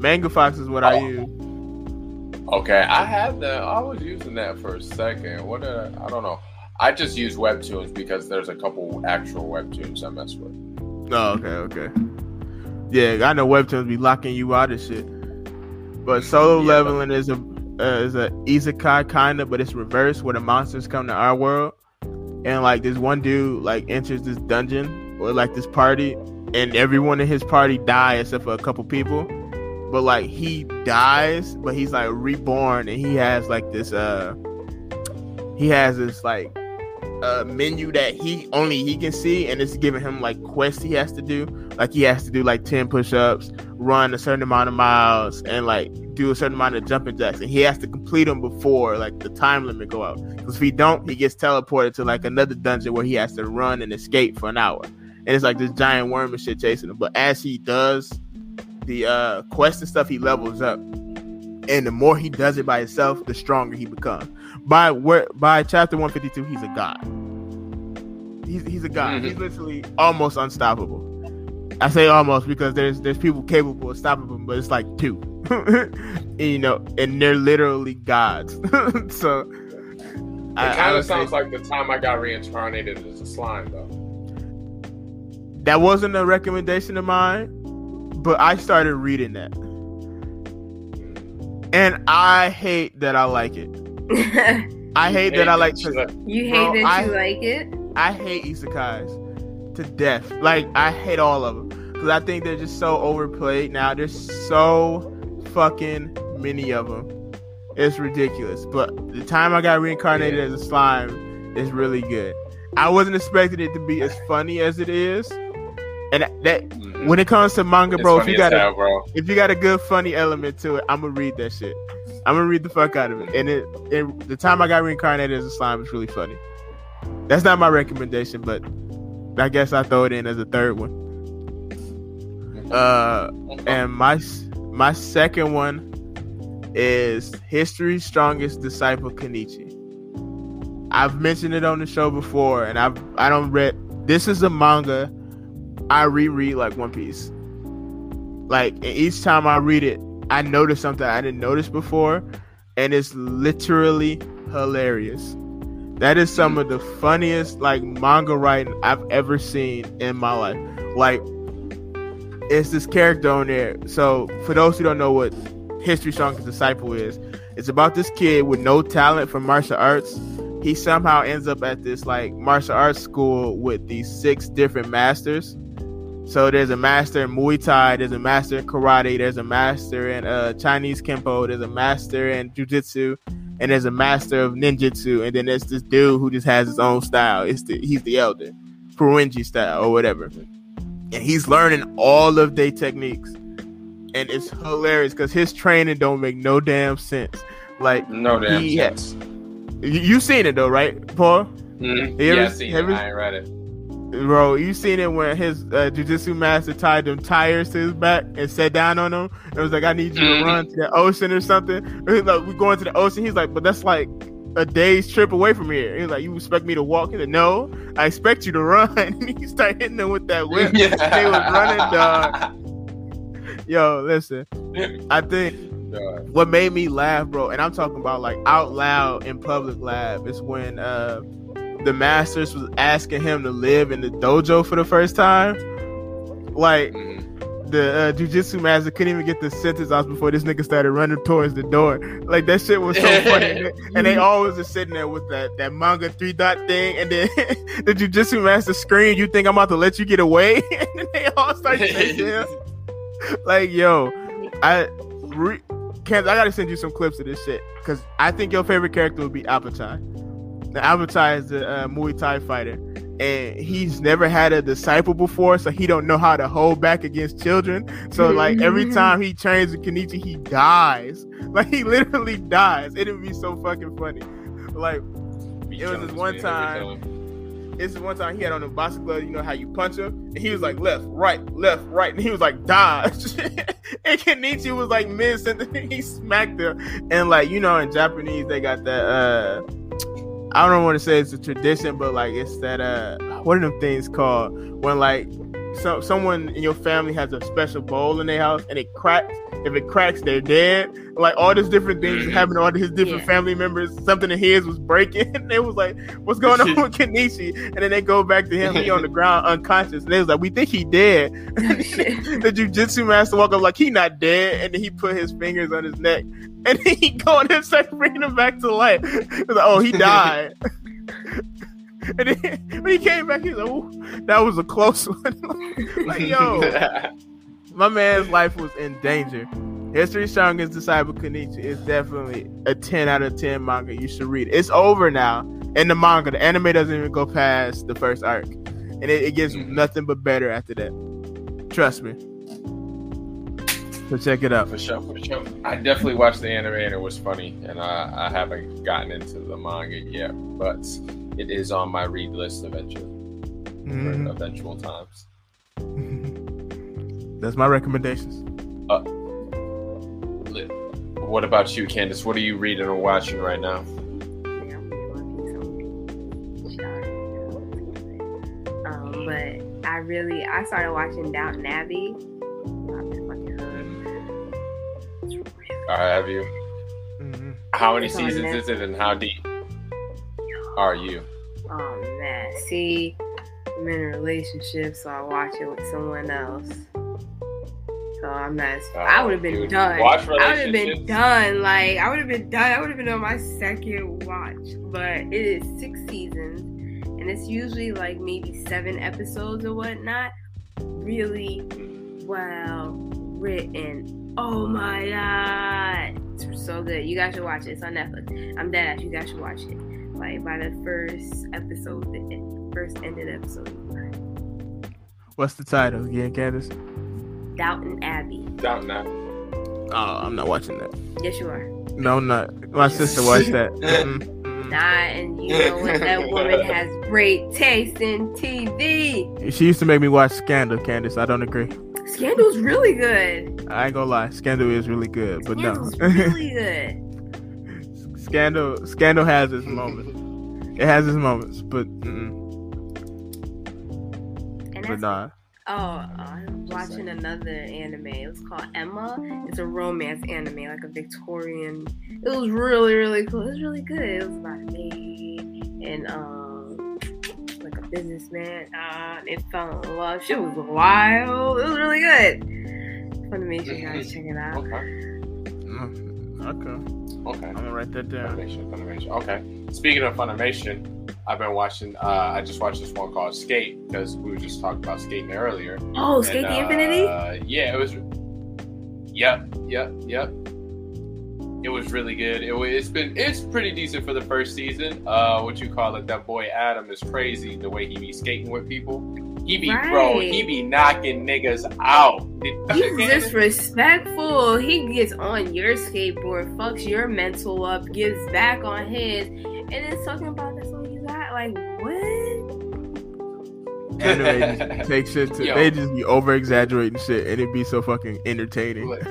Manga Fox is what I Oh. use. Okay, I had that. I was using that for a second. What did I, I don't know. I just use webtoons because there's a couple actual webtoons I mess with. Oh, okay, okay. Yeah, I know Webtoons be locking you out of shit. But solo Yeah, leveling is a uh, is a isekai kind of, but it's reverse where the monsters come to our world, and like this one dude like enters this dungeon or like this party, and everyone in his party die except for a couple people. But like he dies, but he's like reborn, and he has like this uh, he has this like uh menu that he only he can see and it's giving him like quests he has to do. Like he has to do like 10 push-ups run a certain amount of miles and like do a certain amount of jumping jacks. And he has to complete them before like the time limit go out. Because if he don't he gets teleported to like another dungeon where he has to run and escape for an hour and it's like this giant worm and shit chasing him. But as he does the uh quest and stuff he levels up. And the more he does it by himself the stronger he becomes by where by chapter 152 he's a god. He's, he's a god. Mhm. he's literally almost unstoppable. I say almost because there's there's people capable of stopping him but it's like two. [laughs] And, you know and they're literally gods. [laughs] So It kind of say sounds like the time I got reincarnated as a slime, though. That wasn't a recommendation of mine but i started reading that and i hate that i like it [laughs] i hate that i like you hate Bro, that I- you like it? I hate isekais to death. Like I hate all of them because I think they're just so overplayed now. There's so fucking many of them. It's ridiculous. But the time I got reincarnated as a slime is really good. I wasn't expecting it to be as funny as it is. And that, mhm. when it comes to manga, It's bro, if you got a bro. if you got a good funny element to it, I'm gonna read that shit. I'm gonna read the fuck out of it. And it, it the time I got reincarnated as a slime was really funny. That's not my recommendation, but I guess I throw it in as a third one. Uh, and my my second one is History's Strongest Disciple Kenichi. I've mentioned it on the show before, and I've I don't read. This is a manga I reread like One Piece. Like each time I read it, I notice something I didn't notice before, and it's literally hilarious. That is some of the funniest like manga writing I've ever seen in my life. Like it's this character on there. So for those who don't know what History Strongest Disciple is, it's about this kid with no talent for martial arts. He somehow ends up at this like martial arts school with these six different masters. So there's a master in Muay Thai, there's a master in karate, there's a master in uh, Chinese Kempo, there's a master in Jiu-Jitsu, and there's a master of ninjutsu, and then there's this dude who just has his own style. It's the he's the elder, Furinji style or whatever, and he's learning all of their techniques, and it's hilarious because his training don't make no damn sense. Like No damn sense. you, you seen it though, right, Paul? Mhm. Ever- Yeah, I seen it. ever- I ain't read it. Bro, you seen it when his uh, jujitsu master tied them tires to his back and sat down on them. It was like, I need you to Mhm. run to the ocean or something. He's like, we going to the ocean. He's like, but that's like a day's trip away from here. He's like, you expect me to walk? He's like, no, I expect you to run. [laughs] And he started hitting them with that whip. yeah. They was running, dog. Yo, listen, I think what made me laugh, bro, and I'm talking about like out loud in public laugh, is when uh the masters was asking him to live in the dojo for the first time. Like the uh, jujitsu master couldn't even get the sentence out before this nigga started running towards the door. Like that shit was so [laughs] funny, and they, always just sitting there with that that manga three dot thing, and then [laughs] the jujitsu master scream, "You think I'm about to let you get away?" [laughs] and then they all start chasing like yo, I re- Candace, I gotta send you some clips of this shit because I think your favorite character would be Apachai. Now Apachai is the uh, Muay Thai fighter, and he's never had a disciple before, so he don't know how to hold back against children. So like every time he trains with Kenichi, he dies. [laughs] Like he literally dies. It'd be so fucking funny. Like Be It was killing this this one man time- this is one time he had on a boxing glove, you know how you punch him, and he was like left, right, left, right, and he was like dodge. [laughs] and Kenichi was like mid sentence, he smacked him, and like you know in Japanese they got that. uh I don't want to say it's a tradition, but like it's that uh what are them things called? When like some someone in your family has a special bowl in their house and it cracks. If it cracks, they're dead. Like all these different things happened to all his different Yeah. family members. Something of his was breaking. And [laughs] they was like, "What's going on [laughs] with Kenichi?" And then they go back to him. He on the [laughs] ground unconscious. And they was like, "We think he dead." Oh, the jujitsu master walk up like he not dead, and then he put his fingers on his neck, and then he go and start bringing him back to life. Like, oh, he died. [laughs] and then when he came back, he was like, Ooh, that was a close [laughs] one. [laughs] like, yo, my man's life was in danger. History Strongest Disciple Kenichi is definitely a 10 out of 10 manga you should read. It's over now in the manga. The anime doesn't even go past the first arc. And it, it gets Mhm. nothing but better after that. Trust me. So check it out. For sure, for sure. I definitely watched the anime and it was funny, and I, I haven't gotten into the manga yet, but it is on my read list eventually Mhm. for eventual times. [laughs] That's my recommendations. Lit. What about you, Candace? What are you reading or watching right now? Um, but I really I started watching Downton Abbey. Or have you? Mhm. How many It's seasons is it, and how deep are you? Oh man, see, I'm in a relationship, so I watch it with someone else. So I'm not. As, I Oh, would have been done. watch I would have been done. Like I would have been done. I would have been on my second watch. But it is six seasons, and it's usually like maybe seven episodes or whatnot. Really well written. Oh my god, it's so good. You guys should watch it. It's on Netflix. I'm dead ass. You guys should watch it. Like by the first episode, the first ended episode. What's the title again, Candace? Downton Abbey. Down now. Oh, I'm not watching that. Yes, you are. No, I'm not. My sister watched that. [laughs] Nah, and you know what? That woman [laughs] has great taste in TV. She used to make me watch Scandal, Candace. I don't agree. Scandal's really good. I ain't gonna lie, Scandal is really good, but no. [laughs] Really good. Scandal, Scandal has its moments. It has its moments, but mm-mm, And but that's nah. Oh, I'm watching another anime. It was called Emma. It's a romance anime, like a Victorian. It was really, really cool. It was really good. It was about a maid and um, like a businessman. Uh, they fell in love. Shit was wild. It was really good. Funimation, you guys [laughs] check it out. Okay. Mm, Okay, Okay. I'm gonna write that down. Funimation, Funimation. Okay. Speaking of Funimation, I've been watching. Uh, I just watched this one called Skate because we were just talking about skating earlier. Oh, And, Skate the uh, Infinity. Yeah, it was. Yep, yep, yep. It was really good. It, it's been it's pretty decent for the first season. Uh, what you call it? That boy Adam is crazy the way he be skating with people. He be bro. Right. He be knocking niggas out. He's [laughs] disrespectful. He gets on your skateboard, fucks your mental up, gives back on his, and then talking about that's all you got. Like what? Anime just [laughs] take shit to. Yo. They just be over exaggerating shit, and it'd be so fucking entertaining. look,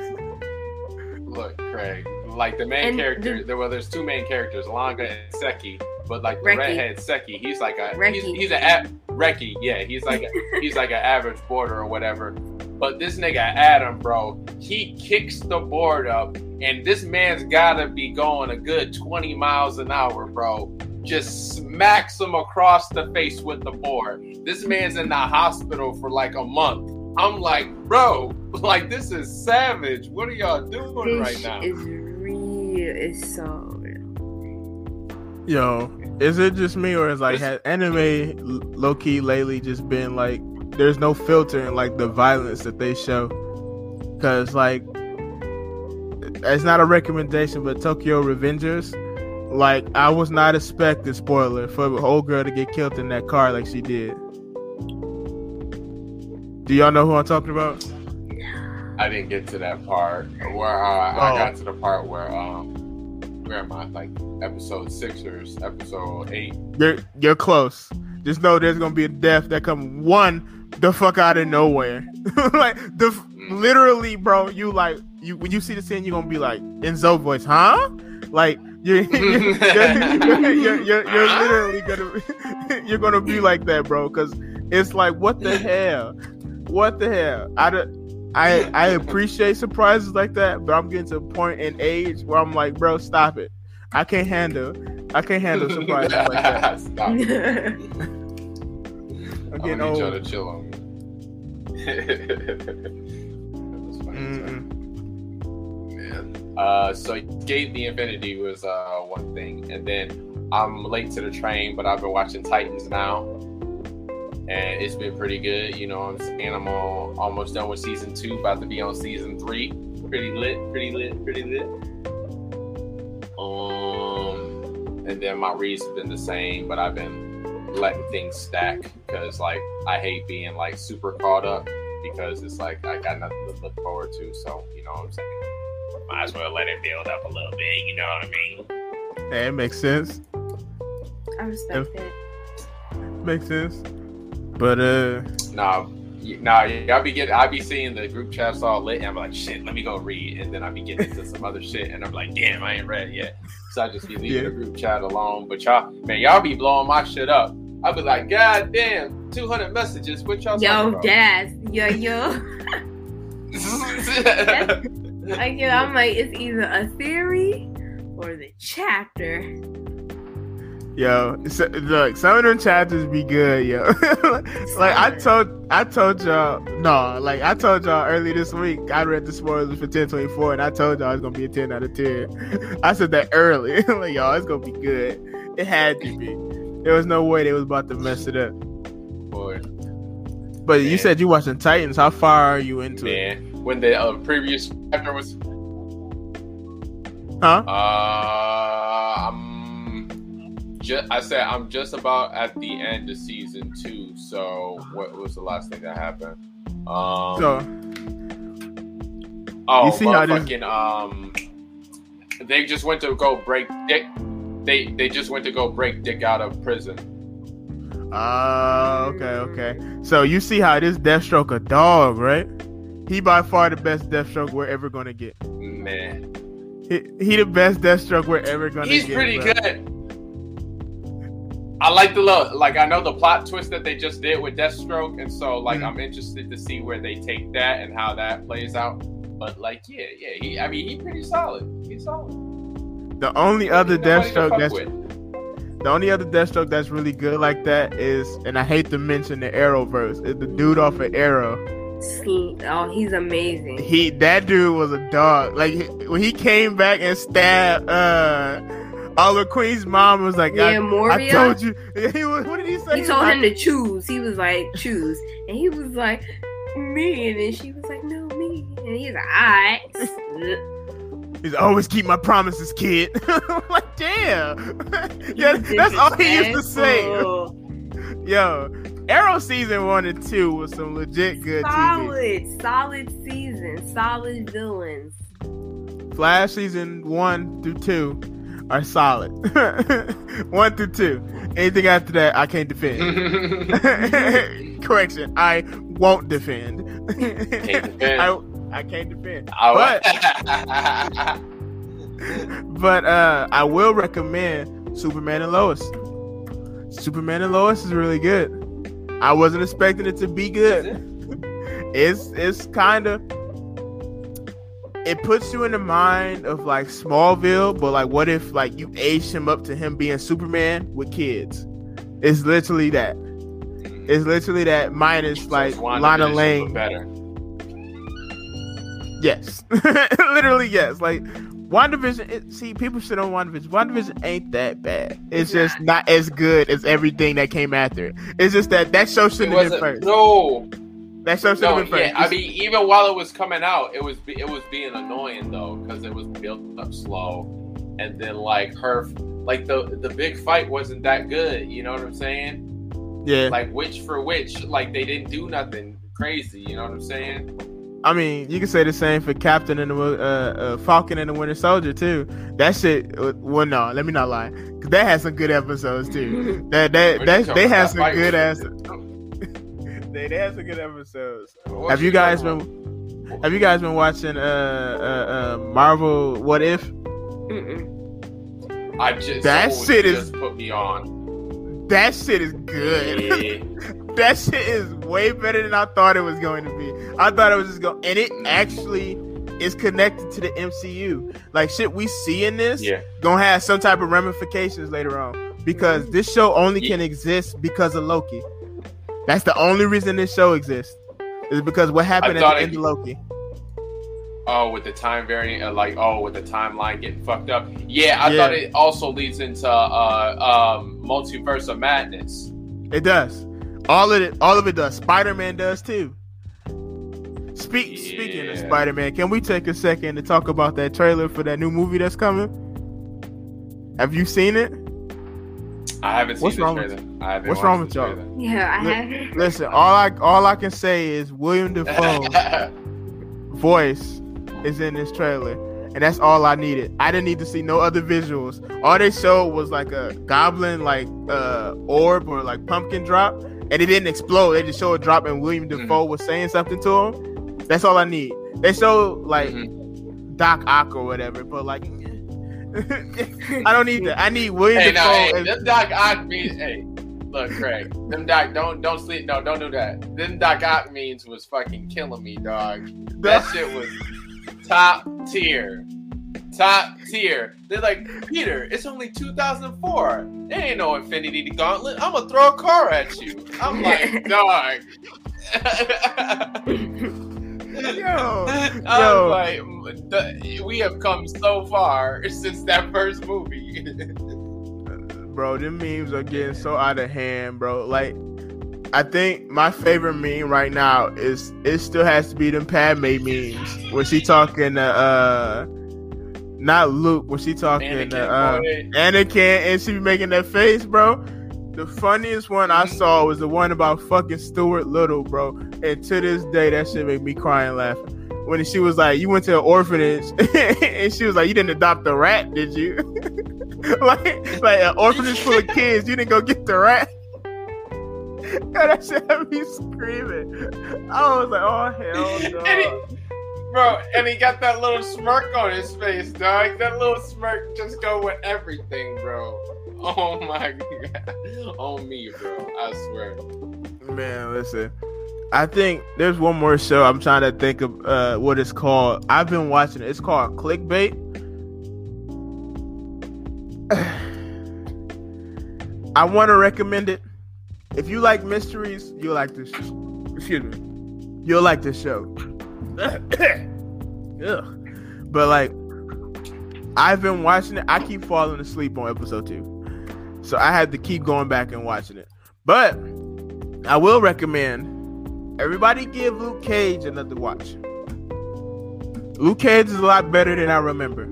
look, Craig. Like the main And character, the- well, there's two main characters, Langa and Seki. But like the Reki. redhead Seki, he's like a he's, Reki. he's a a- Reki, yeah, he's like a, he's like an average boarder or whatever. But this nigga Adam, bro, he kicks the board up, and this man's gotta be going a good 20 miles an hour, bro. Just smacks him across the face with the board. This man's in the hospital for like a month. I'm like, bro, [laughs] like this is savage. What are y'all doing This right now? is real. It's so. Yo, is it just me or is like has anime low key lately just been like there's no filter in like the violence that they show? Cause like it's not a recommendation, but Tokyo Revengers, like I was not expecting spoiler for the whole girl to get killed in that car like she did. Do y'all know who I'm talking about? I didn't get to that part where uh, Oh. I got to the part where um I like episode six or episode eight. You're you're close. Just know there's gonna be a death that come one the fuck out of nowhere. [laughs] like the mm. literally, bro. You like you when you see the scene, you're gonna be like in Zoe voice, huh? Like you're [laughs] you're, you're, you're, you're, you're literally gonna [laughs] you're gonna be like that, bro. Because it's like what the hell, what the hell? I don't- I I appreciate surprises like that, but I'm getting to a point in age where I'm like, bro, stop it. I can't handle I can't handle surprises like that. [laughs] Stop. I'm I'm gonna need y'all to chill on me. [laughs] Uh, so Skate the Infinity was uh one thing, and then I'm late to the train, but I've been watching Titans now, and it's been pretty good. You know, what I'm saying I'm all, almost done with season two, about to be on season three. Pretty lit, pretty lit, pretty lit. Um, and then my reads have been the same, but I've been letting things stack because like I hate being like super caught up because it's like I got nothing to look forward to. So you know what I'm saying. Might as well let it build up a little bit. You know what I mean? Yeah, it makes sense. I respect it. Makes sense. But uh Nah, y- nah. Y'all be getting. I be seeing the group chats all lit, and I'm like, shit. Let me go read, and then I be getting into some other shit, and I'm like, damn, I ain't read yet. So I just be leaving Yeah. the group chat alone. But y'all, man, y'all be blowing my shit up. I be like, god damn, 200 messages. What y'all Yo, talking Daz. Yo, yo. about? Like, yo, I'm like, it's either a theory or the chapter. Yo, so, look, some of them chapters be good, yo. [laughs] like I told I told y'all no, like I told y'all early this week, I read the spoilers for 1024 and I told y'all it's gonna be a 10 out of 10. [laughs] I said that early. [laughs] like, y'all, it's gonna be good. It had to be. There was no way they was about to mess it up. Boy, But you said you watching Titans. How far are you into it? when the uh, previous chapter was Huh? Uh, I'm just. I said I'm just about at the end of season two. So what was the last thing that happened? Um. So oh, you see how motherfucking um. They just went to go break Dick. They they just went to go break Dick out of prison. Uh, okay, okay. So you see how this Deathstroke a dog, right? He by far the best Deathstroke we're ever gonna get. Man, He, he the best Deathstroke we're ever gonna he's get. He's pretty bro. good. I like the look. Like I know the plot twist that they just did with Deathstroke, and so like Mhm. I'm interested to see where they take that and how that plays out. But like, yeah, yeah, he. I mean, he's pretty solid. He's solid. The only other Nobody to Deathstroke that's with. the only other Deathstroke that's really good like that is, and I hate to mention the Arrowverse, is the dude off of Arrow. Oh, he's amazing. He that dude was a dog. Like when he came back and stabbed uh Oliver Queen's mom was like, Yeah, I, I told you. [laughs] He was, what did he say? He told him to choose. He was like, choose. And he was like, me. And then she was like, no, me. And he's like, alright. [laughs] He's always keep my promises, kid. [laughs] I'm like, damn. yeah, that's all he used to say. Yo, Arrow season one and two was some legit good TV. Solid, solid season, solid villains. Flash season one through two are solid. [laughs] one through two. Anything after that, I can't defend. [laughs] [laughs] Correction, I won't defend. defend. I, I can't defend. I- But uh, I will recommend Superman and Lois. Superman and Lois is really good. I wasn't expecting it to be good. It's it's kind of it puts you in the mind of like Smallville, but like what if like you aged him up to him being Superman with kids? It's literally that. It's literally that minus like Lana Lang. Better. Yes. [laughs] Literally, yes. Like WandaVision, it, see, people shit on WandaVision. WandaVision ain't that bad. It's just not as good as everything that came after it. It's just that that show shouldn't have been first. No, That show should No, have been yeah. I mean, even while it was coming out, it was it was being annoying though because it was built up slow, and then like her, like the the big fight wasn't that good. You know what I'm saying? yeah. Like witch for witch, like they didn't do nothing crazy. You know what I'm saying? I mean, you can say the same for Captain and the uh, uh, Falcon and the Winter Soldier too. That shit. uh, Well, no, let me not lie. 'Cause that had some good episodes too. [laughs] That that that they had some good ass. Was- they they had some good episodes. What have you guys talking been Have you guys been watching uh uh, uh Marvel What If? Mm-mm. I just That someone shit is- put me on. That shit is good. Yeah. [laughs] that shit is way better than I thought it was going to be. I thought it was just going, and it actually is connected to the MCU. Like shit we see in this yeah. gonna have some type of ramifications later on because this show only Yeah. can exist because of Loki. That's the only reason this show exists. Is because what happened at the it- end of Loki. Oh, with the time variant, uh, like oh, with the timeline getting fucked up. Yeah, I Yeah. thought it also leads into uh, um, multiverse of madness. It does. All of it. All of it does. Spider Man does too. Speak. Speaking of Spider Man, can we take a second to talk about that trailer for that new movie that's coming? Have you seen it? I haven't seen What's the wrong with- trailer. I haven't what's wrong with y'all? trailer. Yeah, I haven't. Listen, all I all I can say is William [laughs] Dafoe voice is in this trailer, and that's all I needed. I didn't need to see no other visuals. All they showed was like a goblin like uh orb or like pumpkin drop, and it didn't explode. They just showed a drop, and William Mm-hmm. Was saying something to him. That's all I need. They showed like Mhm. Doc Ock or whatever, but like. I don't need that. I need William Hey, Dafoe. no, hey, and- them Doc Ock means, hey, look, Craig, them Doc, don't, don't sleep, no, don't do that. Them Doc Ock means was fucking killing me, dog. That shit was top tier. Top tier. They're like, Peter, it's only 2004. There ain't no Infinity Gauntlet. I'm gonna throw a car at you. I'm like, [laughs] dog. [laughs] Yo, [laughs] yo. like, the, we have come so far [laughs] since that first movie. [laughs] bro, the memes are getting so out of hand, bro. Like, I think my favorite meme right now is it still has to be them Padme memes where she talking to uh, not Luke, when she talking Anakin, to uh. Anakin, and she be making that face, bro. The funniest one I saw was the one about fucking Stuart Little, bro. And to this day, that shit make me cry and laugh. When she was like, "You went to an orphanage," [laughs] and she was like, "You didn't adopt the rat, did you?" [laughs] like, like an orphanage full of kids, you didn't go get the rat. And [laughs] that shit had me screaming. I was like, "Oh hell no!" Bro, and he got that little smirk on his face, dog. That little smirk just go with everything, bro. [laughs] Oh my god. On me, bro. I swear. Man, listen. I think there's one more show I'm trying to think of uh, what it's called. I've been watching it. It's called Clickbait. [sighs] I want to recommend it. If you like mysteries, you'll like this. Excuse me. You'll like this show. [coughs] But like, I've been watching it. I keep falling asleep on episode two, so I had to keep going back and watching it. But I will recommend everybody give Luke Cage another watch. Luke Cage is a lot better than I remember.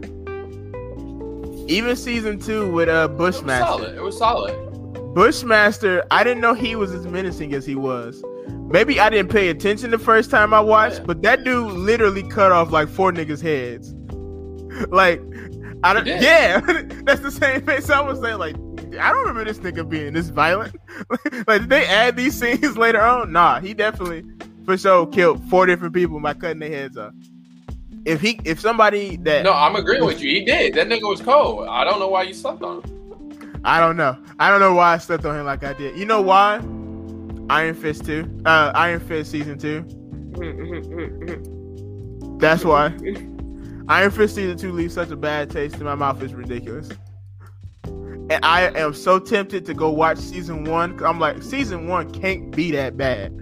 Even season two with uh It was Bushmaster. solid. It was solid. Bushmaster, I didn't know he was as menacing as he was. Maybe I didn't pay attention the first time I watched, Yeah. but that dude literally cut off like four niggas' heads. [laughs] like, I don't. Yeah, [laughs] that's the same face I was saying. Like, I don't remember this nigga being this violent. [laughs] like, did they add these scenes [laughs] later on? Nah, he definitely for sure killed four different people by cutting their heads off. If he, if somebody that No, I'm agreeing with you. He did. That nigga was cold. I don't know why you slept on him. I don't know. I don't know why I slept on him like I did. You know why? Iron Fist 2. Uh Iron Fist season 2. That's why. [laughs] Iron Fist season 2 leaves such a bad taste in my mouth it's ridiculous. And I am so tempted to go watch season 1. 'cause I'm like, season 1 can't be that bad.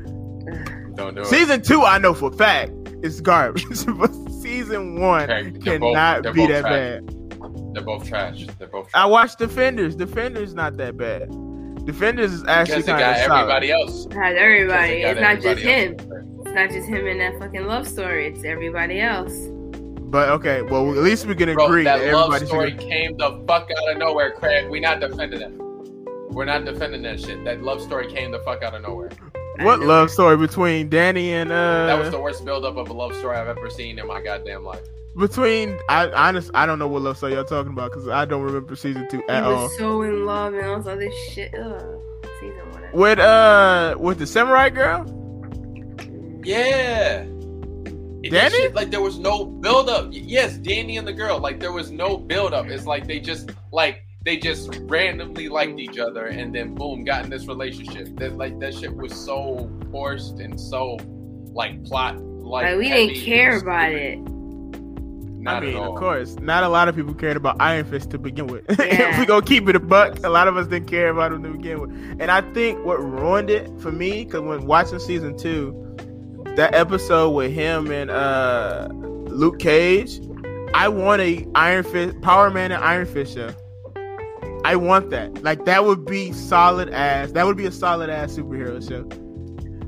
Don't do it. Season 2 I know for a fact it's garbage. [laughs] but season 1 Okay, they're both- cannot be that trash. bad. They're both trash. They're both I watched Defenders. Defenders not that bad. Defenders is actually Because they kind got of solid. everybody else. Has everybody. Because It's not got just everybody him. It's not just him and that fucking love story. It's everybody else. But okay, well at least we can Bro, agree that that love everybody story should. came the fuck out of nowhere, Craig. We not defending that. We're not defending that shit. That love story came the fuck out of nowhere. What love story between Danny and uh? That was the worst buildup of a love story I've ever seen in my goddamn life. between I honest I don't know what love story y'all talking about because I don't remember season two He at all. was so in love and all this other shit. Ugh. Season one. With uh with the samurai girl. Yeah. It- Danny? shit, like there was no buildup. Y- Yes, Danny and the girl. Like there was no buildup. It's like they just like they just randomly liked each other and then boom got in this relationship. That like that shit was so forced and so like plot like. Like, we didn't care about stupid. it. Not I mean, of course, not a lot of people cared about Iron Fist to begin with. [laughs] if Yeah. we gonna keep it a buck, a lot of us didn't care about him to begin with. And I think what ruined it for me, because when watching season two, that episode with him and uh Luke Cage, I want a Iron Fist, Power Man and Iron Fist show. I want that. Like that would be solid ass. That would be a solid ass superhero show.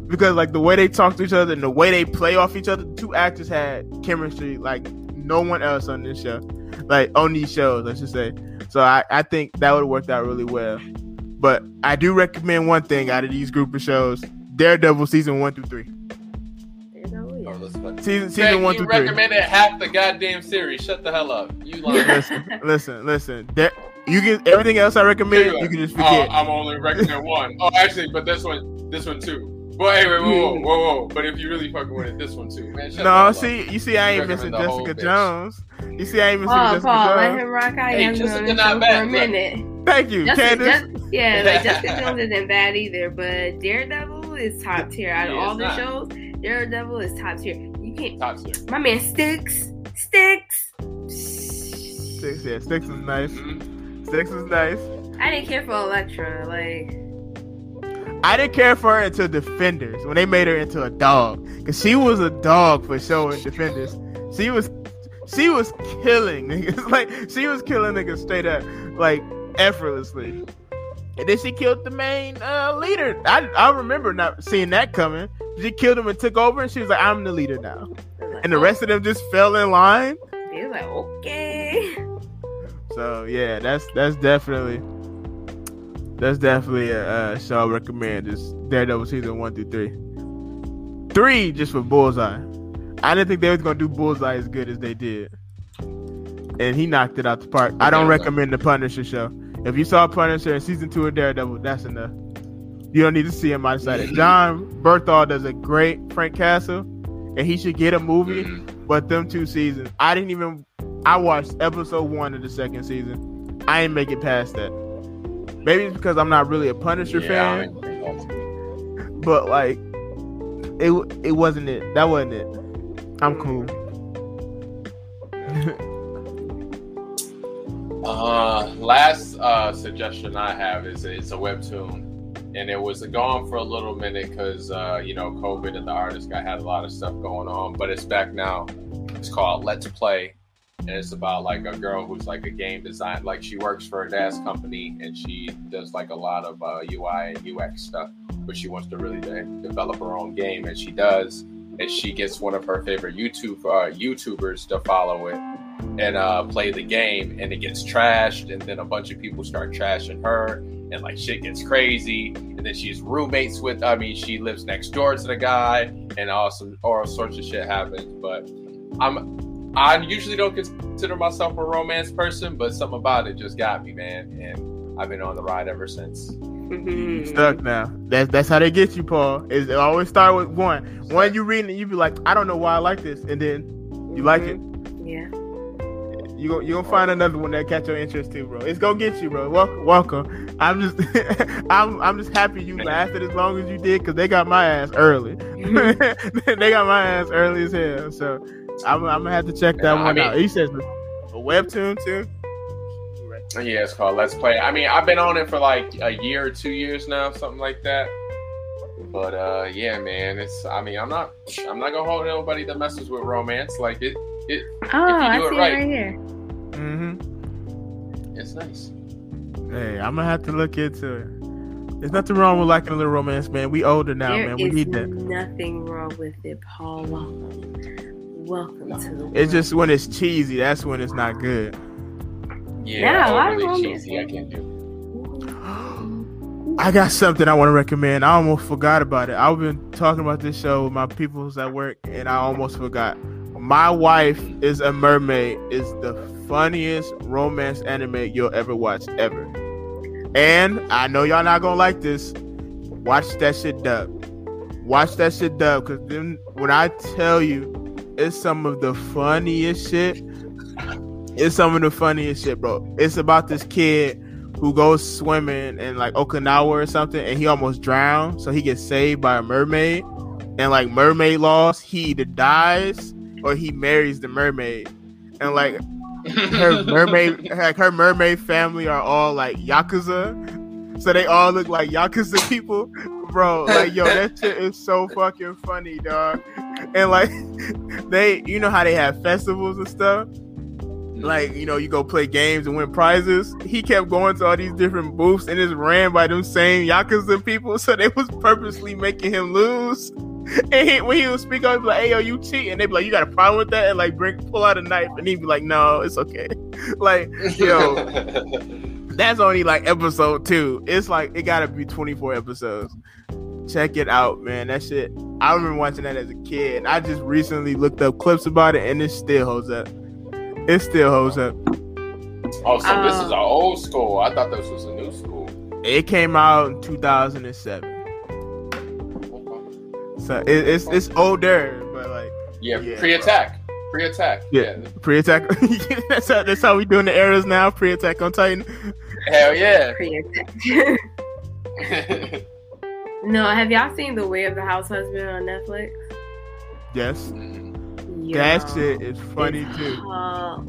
Because like the way they talk to each other and the way they play off each other, the two actors had chemistry like no one else on this show. Like on these shows, I should say. So I, I think that would have worked out really well. But I do recommend one thing out of these group of shows: Daredevil season one through three. You know, yeah. let's fuck- Season Craig, one you through three. recommended half the goddamn series. Shut the hell up. You lying. Listen, [laughs] listen, listen. There, you can everything else I recommend. There you You can just forget. Oh, I'm only recommending [laughs] one. Oh, actually, but this one, this one too. But anyway, whoa, whoa, whoa, whoa. But if you really fucking with it, this one too, man. Shut the no, hell up. see, you see, I ain't missing the whole Jessica bitch. Jones. You see, I ain't missing Paul, Jessica Paul, let him rock out. Hey, He Jessica not bad, for a look. minute. Thank you, Jessica, Candace. Jess- yeah, like Jessica [laughs] Jones isn't bad either, but Daredevil is top tier. Out of Yeah, all the not. shows, Daredevil is top tier. You can't. Top tier. My man Sticks, Sticks. Sticks, yeah, Sticks is nice. Mhm. Six is nice. I didn't care for Elektra. Like, I didn't care for her until Defenders when they made her into a dog because she was a dog for sure in Defenders. She was, she was killing [laughs] niggas like she was killing niggas straight up like effortlessly. And then she killed the main uh, leader. I I remember not seeing that coming. She killed him and took over, and she was like, "I'm the leader now." Like, And the rest of them just fell in line. He was like, okay. So yeah, that's that's definitely that's definitely a uh, show I recommend. Is Daredevil season one through three. Three just for Bullseye. I didn't think they was gonna do Bullseye as good as they did, and he knocked it out the park. I don't recommend the Punisher show. If you saw Punisher in season two of Daredevil, that's enough. You don't need to see him outside it. Jon Bernthal does a great Frank Castle, and he should get a movie. Mhm. But them two seasons, I didn't even. I watched episode one of the second season. I ain't make it past that. Maybe it's because I'm not really a Punisher Yeah, fan, but like, it it wasn't it. That wasn't it. I'm cool. [laughs] Uh, last uh, suggestion I have is it's a webtoon, and it was gone for a little minute because uh, you know COVID and the artist guy had a lot of stuff going on, but it's back now. It's called Let's Play, and it's about like a girl who's like a game design, like she works for a dance company and she does like a lot of uh, UI and UX stuff, but she wants to really de- develop her own game, and she does. And she gets one of her favorite YouTube uh, YouTubers to follow it and uh, play the game, and it gets trashed, and then a bunch of people start trashing her, and like shit gets crazy, and then she's roommates with. I mean, she lives next door to the guy, and all some all sorts of shit happens. But I'm I usually don't consider myself a romance person, but something about it just got me, man, and I've been on the ride ever since. You stuck now. That's that's how they get you, Paul. Is it always start with one. One you reading it, you be like, I don't know why I like this, and then you like it. Yeah. You go, you gonna find another one that catch your interest too, bro. It's gonna get you, bro. Welcome, welcome. I'm just, [laughs] I'm, I'm just happy you lasted as long as you did, cause they got my ass early. [laughs] they got my ass early as hell. So I'm, I'm gonna have to check that Yeah, I one mean- out. He says a webtoon too. Yeah, it's called Let's Play. I mean, I've been on it for like a year or two years now, something like that. But uh, yeah, man, it's. I mean, I'm not. I'm not gonna hold nobody that messes with romance. Like it. It. Oh, I do it see right. it right here. Mm-hmm. It's nice. Hey, I'm gonna have to look into it. There's nothing wrong with liking a little romance, man. We older now, There man. We is need that. nothing wrong with it, Paul. Welcome to the world. It's just when it's cheesy, that's when it's not good. Yeah, Yeah, a lot of overly romance cheesy. I can't do. [gasps] I got something I want to recommend. I almost forgot about it. I've been talking about this show with my peoples at work, and I almost forgot. My wife is a mermaid is the funniest romance anime you'll ever watch ever. And I know y'all not gonna like this. Watch that shit dub. Watch that shit dub, cause then when I tell you, it's some of the funniest shit. It's some of the funniest shit, bro. It's about this kid who goes swimming in like Okinawa or something, and he almost drowned. So he gets saved by a mermaid, and like mermaid laws, he either dies or he marries the mermaid, and like her [laughs] mermaid, like her mermaid family are all like yakuza, so they all look like yakuza people, bro. Like yo, that shit is so fucking funny, dog. And like [laughs] they, you know how they have festivals and stuff? Like you know you go play games and win prizes. He kept going to all these different booths and it's ran by them same yakuza people. [laughs] So they was purposely making him lose [laughs] and he, when he would speak up he'd be like hey yo you cheat and they'd be like you got a problem with that and like bring pull out a knife and he'd be like no it's okay [laughs] like yo [laughs] that's only like episode two it's like it gotta be 24 episodes check it out man that shit i remember watching that as a kid And i just recently looked up clips about it and it still holds up it still holds up. oh, so this Uh, is an old school. I thought this was a new school. It came out in 2007, Okay. So it, it's it's older, but like Yeah, Yeah, pre-attack. Pre-attack. Yeah. pre-attack. [laughs] that's how that's how we doing the eras now. Pre-attack on Titan. Hell yeah. [laughs] Pre-attack. [laughs] no, have y'all seen The Way of the House Husband on Netflix? Yes, mm-hmm. Yo, that shit is funny it's too.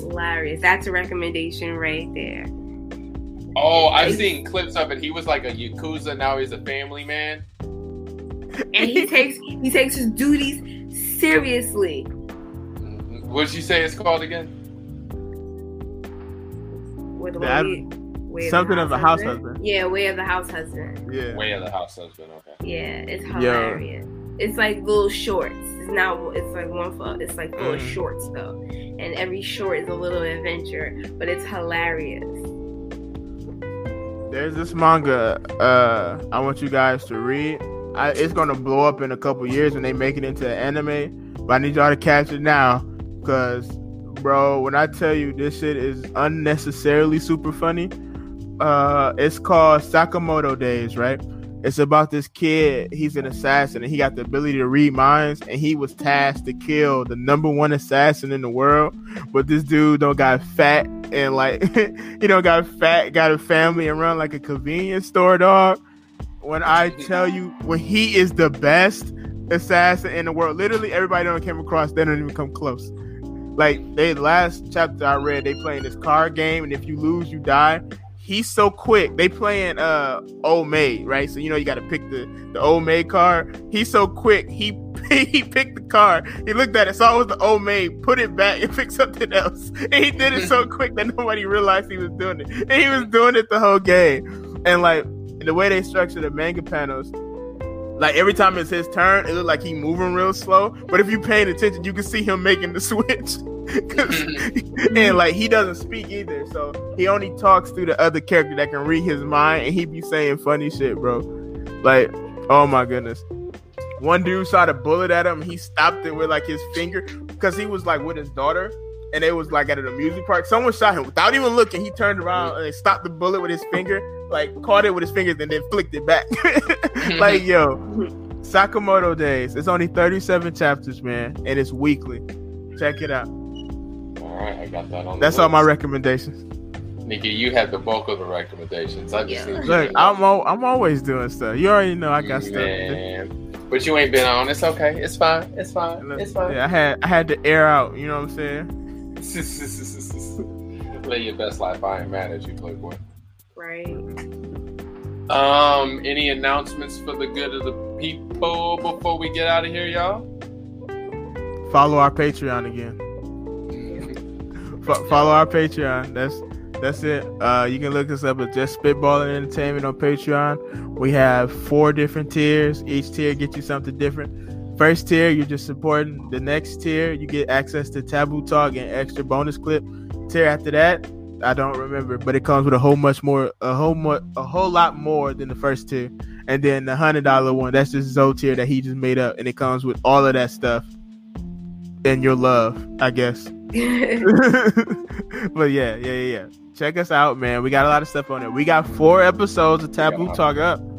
Hilarious. That's a recommendation right there. oh, I've seen clips of it. He was like a yakuza. Now he's a family man. And he takes he takes his duties seriously. What'd you say it's called again? With the That- way, way something of the house husband. Yeah, way of the house husband. Yeah, Way of the house husband. Okay. Yeah, it's hilarious. It's like little shorts. It's not. It's like one for. It's like little Mhm. shorts though, and every short is a little adventure, but it's hilarious. there's this manga. Uh, I want you guys to read. I, it's gonna blow up in a couple years when they make it into an anime, but I need y'all to catch it now, cause, bro, when I tell you this shit is unnecessarily super funny. Uh, it's called Sakamoto Days, right? It's about this kid. He's an assassin, and he got the ability to read minds. And he was tasked to kill the number one assassin in the world. But this dude don't got fat and like [laughs] he don't got fat, got a family, and run like a convenience store dog. When I tell you, when he is the best assassin in the world, literally everybody don't came across, they don't even come close. Like they last chapter I read, they playing this card game, and if you lose, you die he's so quick. They playing uh old maid, right? So you know you got to pick the the old maid card. He's so quick. He [laughs] he picked the card. He looked at it, saw it was the old maid, put it back, and [laughs] picked something else. And he did it so [laughs] quick that nobody realized he was doing it. And he was doing it the whole game. And like the way they structure the manga panels. Like every time it's his turn, it looked like he moving real slow. But if you paying attention, you can see him making the [laughs] switch. Mm-hmm. and like he doesn't speak either, so he only talks through the other character that can read his mind, and he be saying funny shit, bro. Like, oh my goodness. One dude shot a bullet at him. He stopped it with like his finger because he was like with his daughter, and it was like at an amusement park. Someone shot him without even looking. He turned around mm-hmm. and stopped the bullet with his finger, like caught it with his fingers, and then flicked it back. [laughs] like, yo, Sakamoto Days. It's only 37 chapters, man, and it's weekly. Check it out. All right, I got that on. That's the all my recommendations. Nikki, you had the bulk of the recommendations. I just Yeah. Look, I'm al- I'm always doing stuff. You already know I got stuff. to do. Man. But you ain't been on. It's okay. It's fine. It's fine. Look, It's fine. Yeah, I had I had to air out. You know what I'm saying? [laughs] Live your best life. I ain't mad at you, Playboy. Right. Um, any announcements for the good of the people before we get out of here, y'all? Follow our Patreon again. [laughs] Fo- follow our Patreon. That's That's it. Uh, you can look us up at Just Spitballing Entertainment on Patreon. We have four different tiers. Each tier gets you something different. First tier, you're just supporting. The next tier, you get access to Taboo Talk and extra bonus clip. Tier after that, I don't remember, but it comes with a whole much more, a whole more, a whole lot more than the first tier. And then the hundred dollar one, that's just Zoe tier that he just made up, and it comes with all of that stuff and your love, I guess. [laughs] [laughs] but yeah, yeah, yeah, yeah. Check us out, man. We got a lot of stuff on there. We got four episodes of Taboo Talk up. [laughs]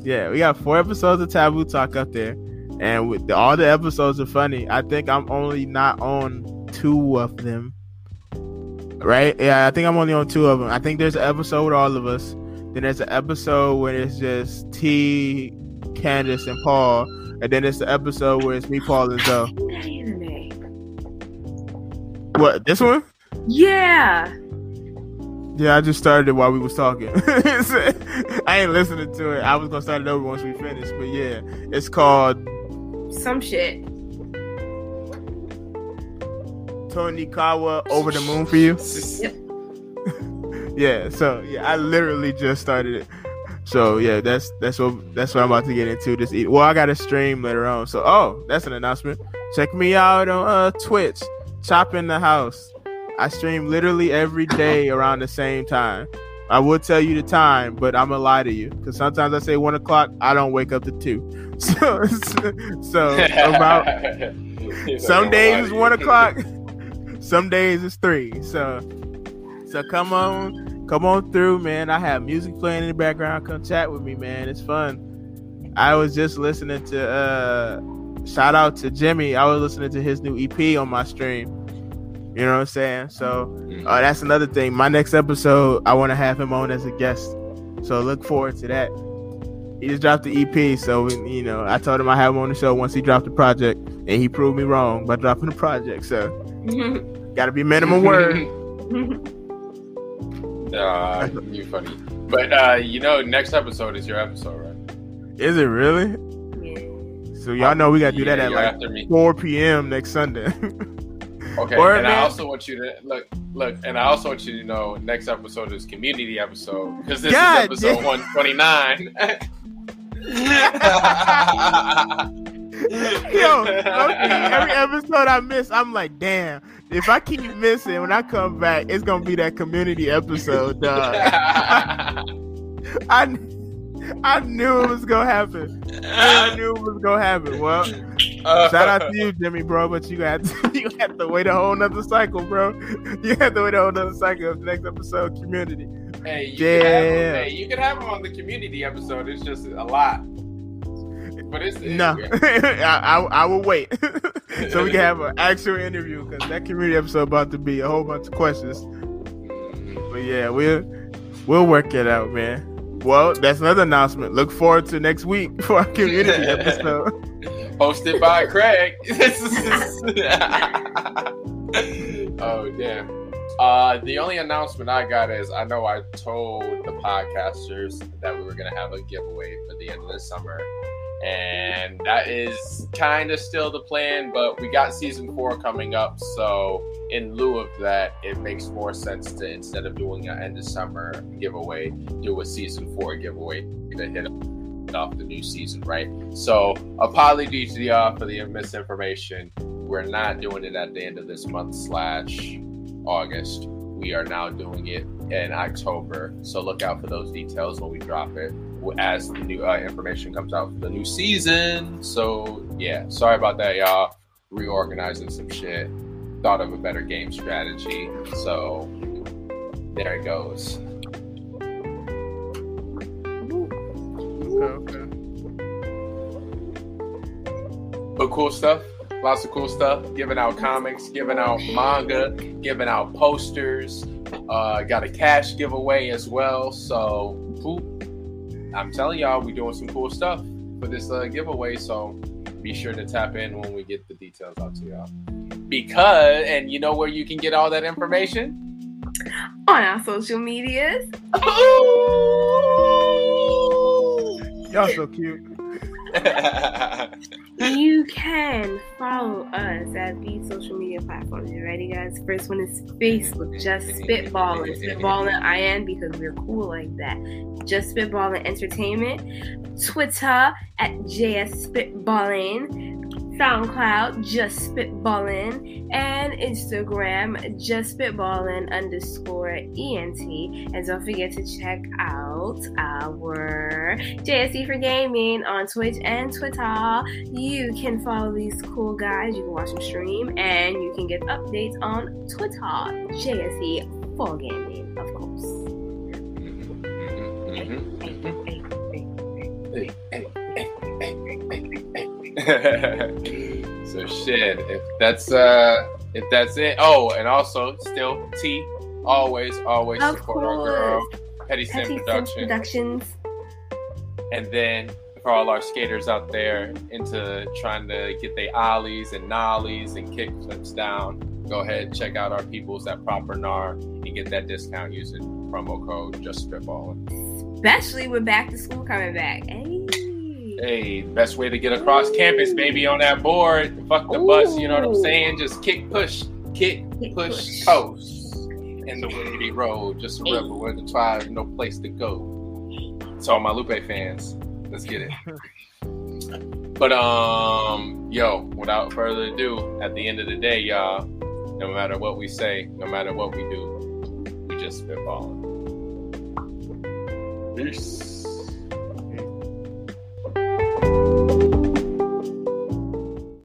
Yeah, we got four episodes of Taboo Talk up there, and with the, all the episodes are funny. I think I'm only not on two of them. Right? Yeah, I think I'm only on two of them. I think there's an episode with all of us. Then there's an episode where it's just T, Candace, and Paul. And then it's the episode where it's me, Paul, and Zoe. What? This one? Yeah. Yeah, I just started it while we was talking. [laughs] I ain't listening to it. I was gonna start it over once we finished, but yeah, it's called Some shit. Tonikawa Over the Moon for You. Yep. [laughs] Yeah, so yeah, I literally just started it. So yeah, that's that's what that's what I'm about to get into this. Well, I got a stream later on. So oh, that's an announcement. Check me out on uh, Twitch, Chop in the House. I stream literally every day around the same time. I would tell you the time, but I'm gonna lie to you. Because sometimes I say one o'clock. I don't wake up to two. [laughs] So so about [laughs] some days it's one o'clock some days it's three. So so come on come on through man. I have music playing in the background. Come chat with me man. It's fun. I was just listening to uh shout out to jimmy. I was listening to his new ep on my stream you know what i'm saying so uh, that's another thing my next episode i want to have him on as a guest so look forward to that he just dropped the ep so you know i told him i have him on the show once he dropped the project and he proved me wrong by dropping the project so [laughs] Got to be minimum word. [laughs] Uh, you funny. But uh, you know, next episode is your episode, right? Is it really? yeah. So y'all know we got to do that at like after me. 4 p.m. next Sunday. [laughs] Okay, Word, and I also want you to look, look, and I also want you to know next episode is community episode because this God is episode one twenty nine. [laughs] Yo, low-key, every episode I miss, I'm like, damn. If I keep missing, when I come back, it's gonna be that community episode, dog. [laughs] [laughs] I, [laughs] I knew it was gonna happen. I knew it was gonna happen. Well, uh, shout out to you, Jimmy, bro. But you got to, [laughs] you have to wait a whole nother cycle, bro. You have to wait a whole nother cycle of the next episode, community. Hey, you can have Yeah. hey, you can have him on the community episode. It's just a lot. But it's No, [laughs] I, I, I will wait so we can have an actual interview because that community episode about to be a whole bunch of questions. But yeah, we'll we'll work it out, man. Well, that's another announcement. Look forward to next week [laughs] for our community episode. hosted by [laughs] Craig. [laughs] oh damn. Uh, the only announcement I got is I know I told the podcasters that we were gonna have a giveaway for the end of the summer, and that is kind of still the plan. But we got season four coming up, so in lieu of that, it makes more sense to instead of doing an end of summer giveaway, do a season four giveaway to hit off the new season, right? So apologies to y'all for the misinformation. We're not doing it at the end of this month slash August. We are now doing it in October. So look out for those details when we drop it as the new uh, information comes out for the new season. So yeah, sorry about that, y'all. Reorganizing some shit. Thought of a better game strategy. So there it goes. Okay, okay. But cool stuff. Lots of cool stuff. Giving out comics, giving out manga, giving out posters. Uh, got a cash giveaway as well. So. I'm telling y'all, we doing some cool stuff for this uh, giveaway. So, be sure to tap in when we get the details out to y'all. Because, and you know where you can get all that information? On our social medias. Y'all so cute. [laughs] You can follow us at these social media platforms. You ready, guys? First one is Facebook, just spitballing, spitballing IN because we're cool like that. Just spitballing entertainment. Twitter at JS spitballing. SoundCloud, just spitballing, and Instagram, just spitballing underscore ENT. And don't forget to check out our JSE for Gaming on Twitch and Twitter. You can follow these cool guys, you can watch them stream, and you can get updates on Twitter, JSE for Gaming, of course. Hey, hey, hey, hey, hey, hey. [laughs] so shit, if that's uh if that's it. Oh, and also still T always, always Of support our girl. Petty Sim Sims Productions. And then for all our skaters out there into trying to get their ollies and nollies and kick flips down, go ahead check out our peoples at Proper Gnar and get that discount using promo code Just Spitballing. Especially with back to school coming back. Hey. Hey, best way to get across campus, baby, on that board. Fuck the bus, you know what I'm saying? Just kick, push, kick, Kick, push, push. coast. In the windy road, just a river where the tribe, no place to go. To all my Lupe fans, let's get it. [laughs] But um, yo, without further ado, at the end of the day, y'all, no matter what we say, no matter what we do, we just spitballing. Peace.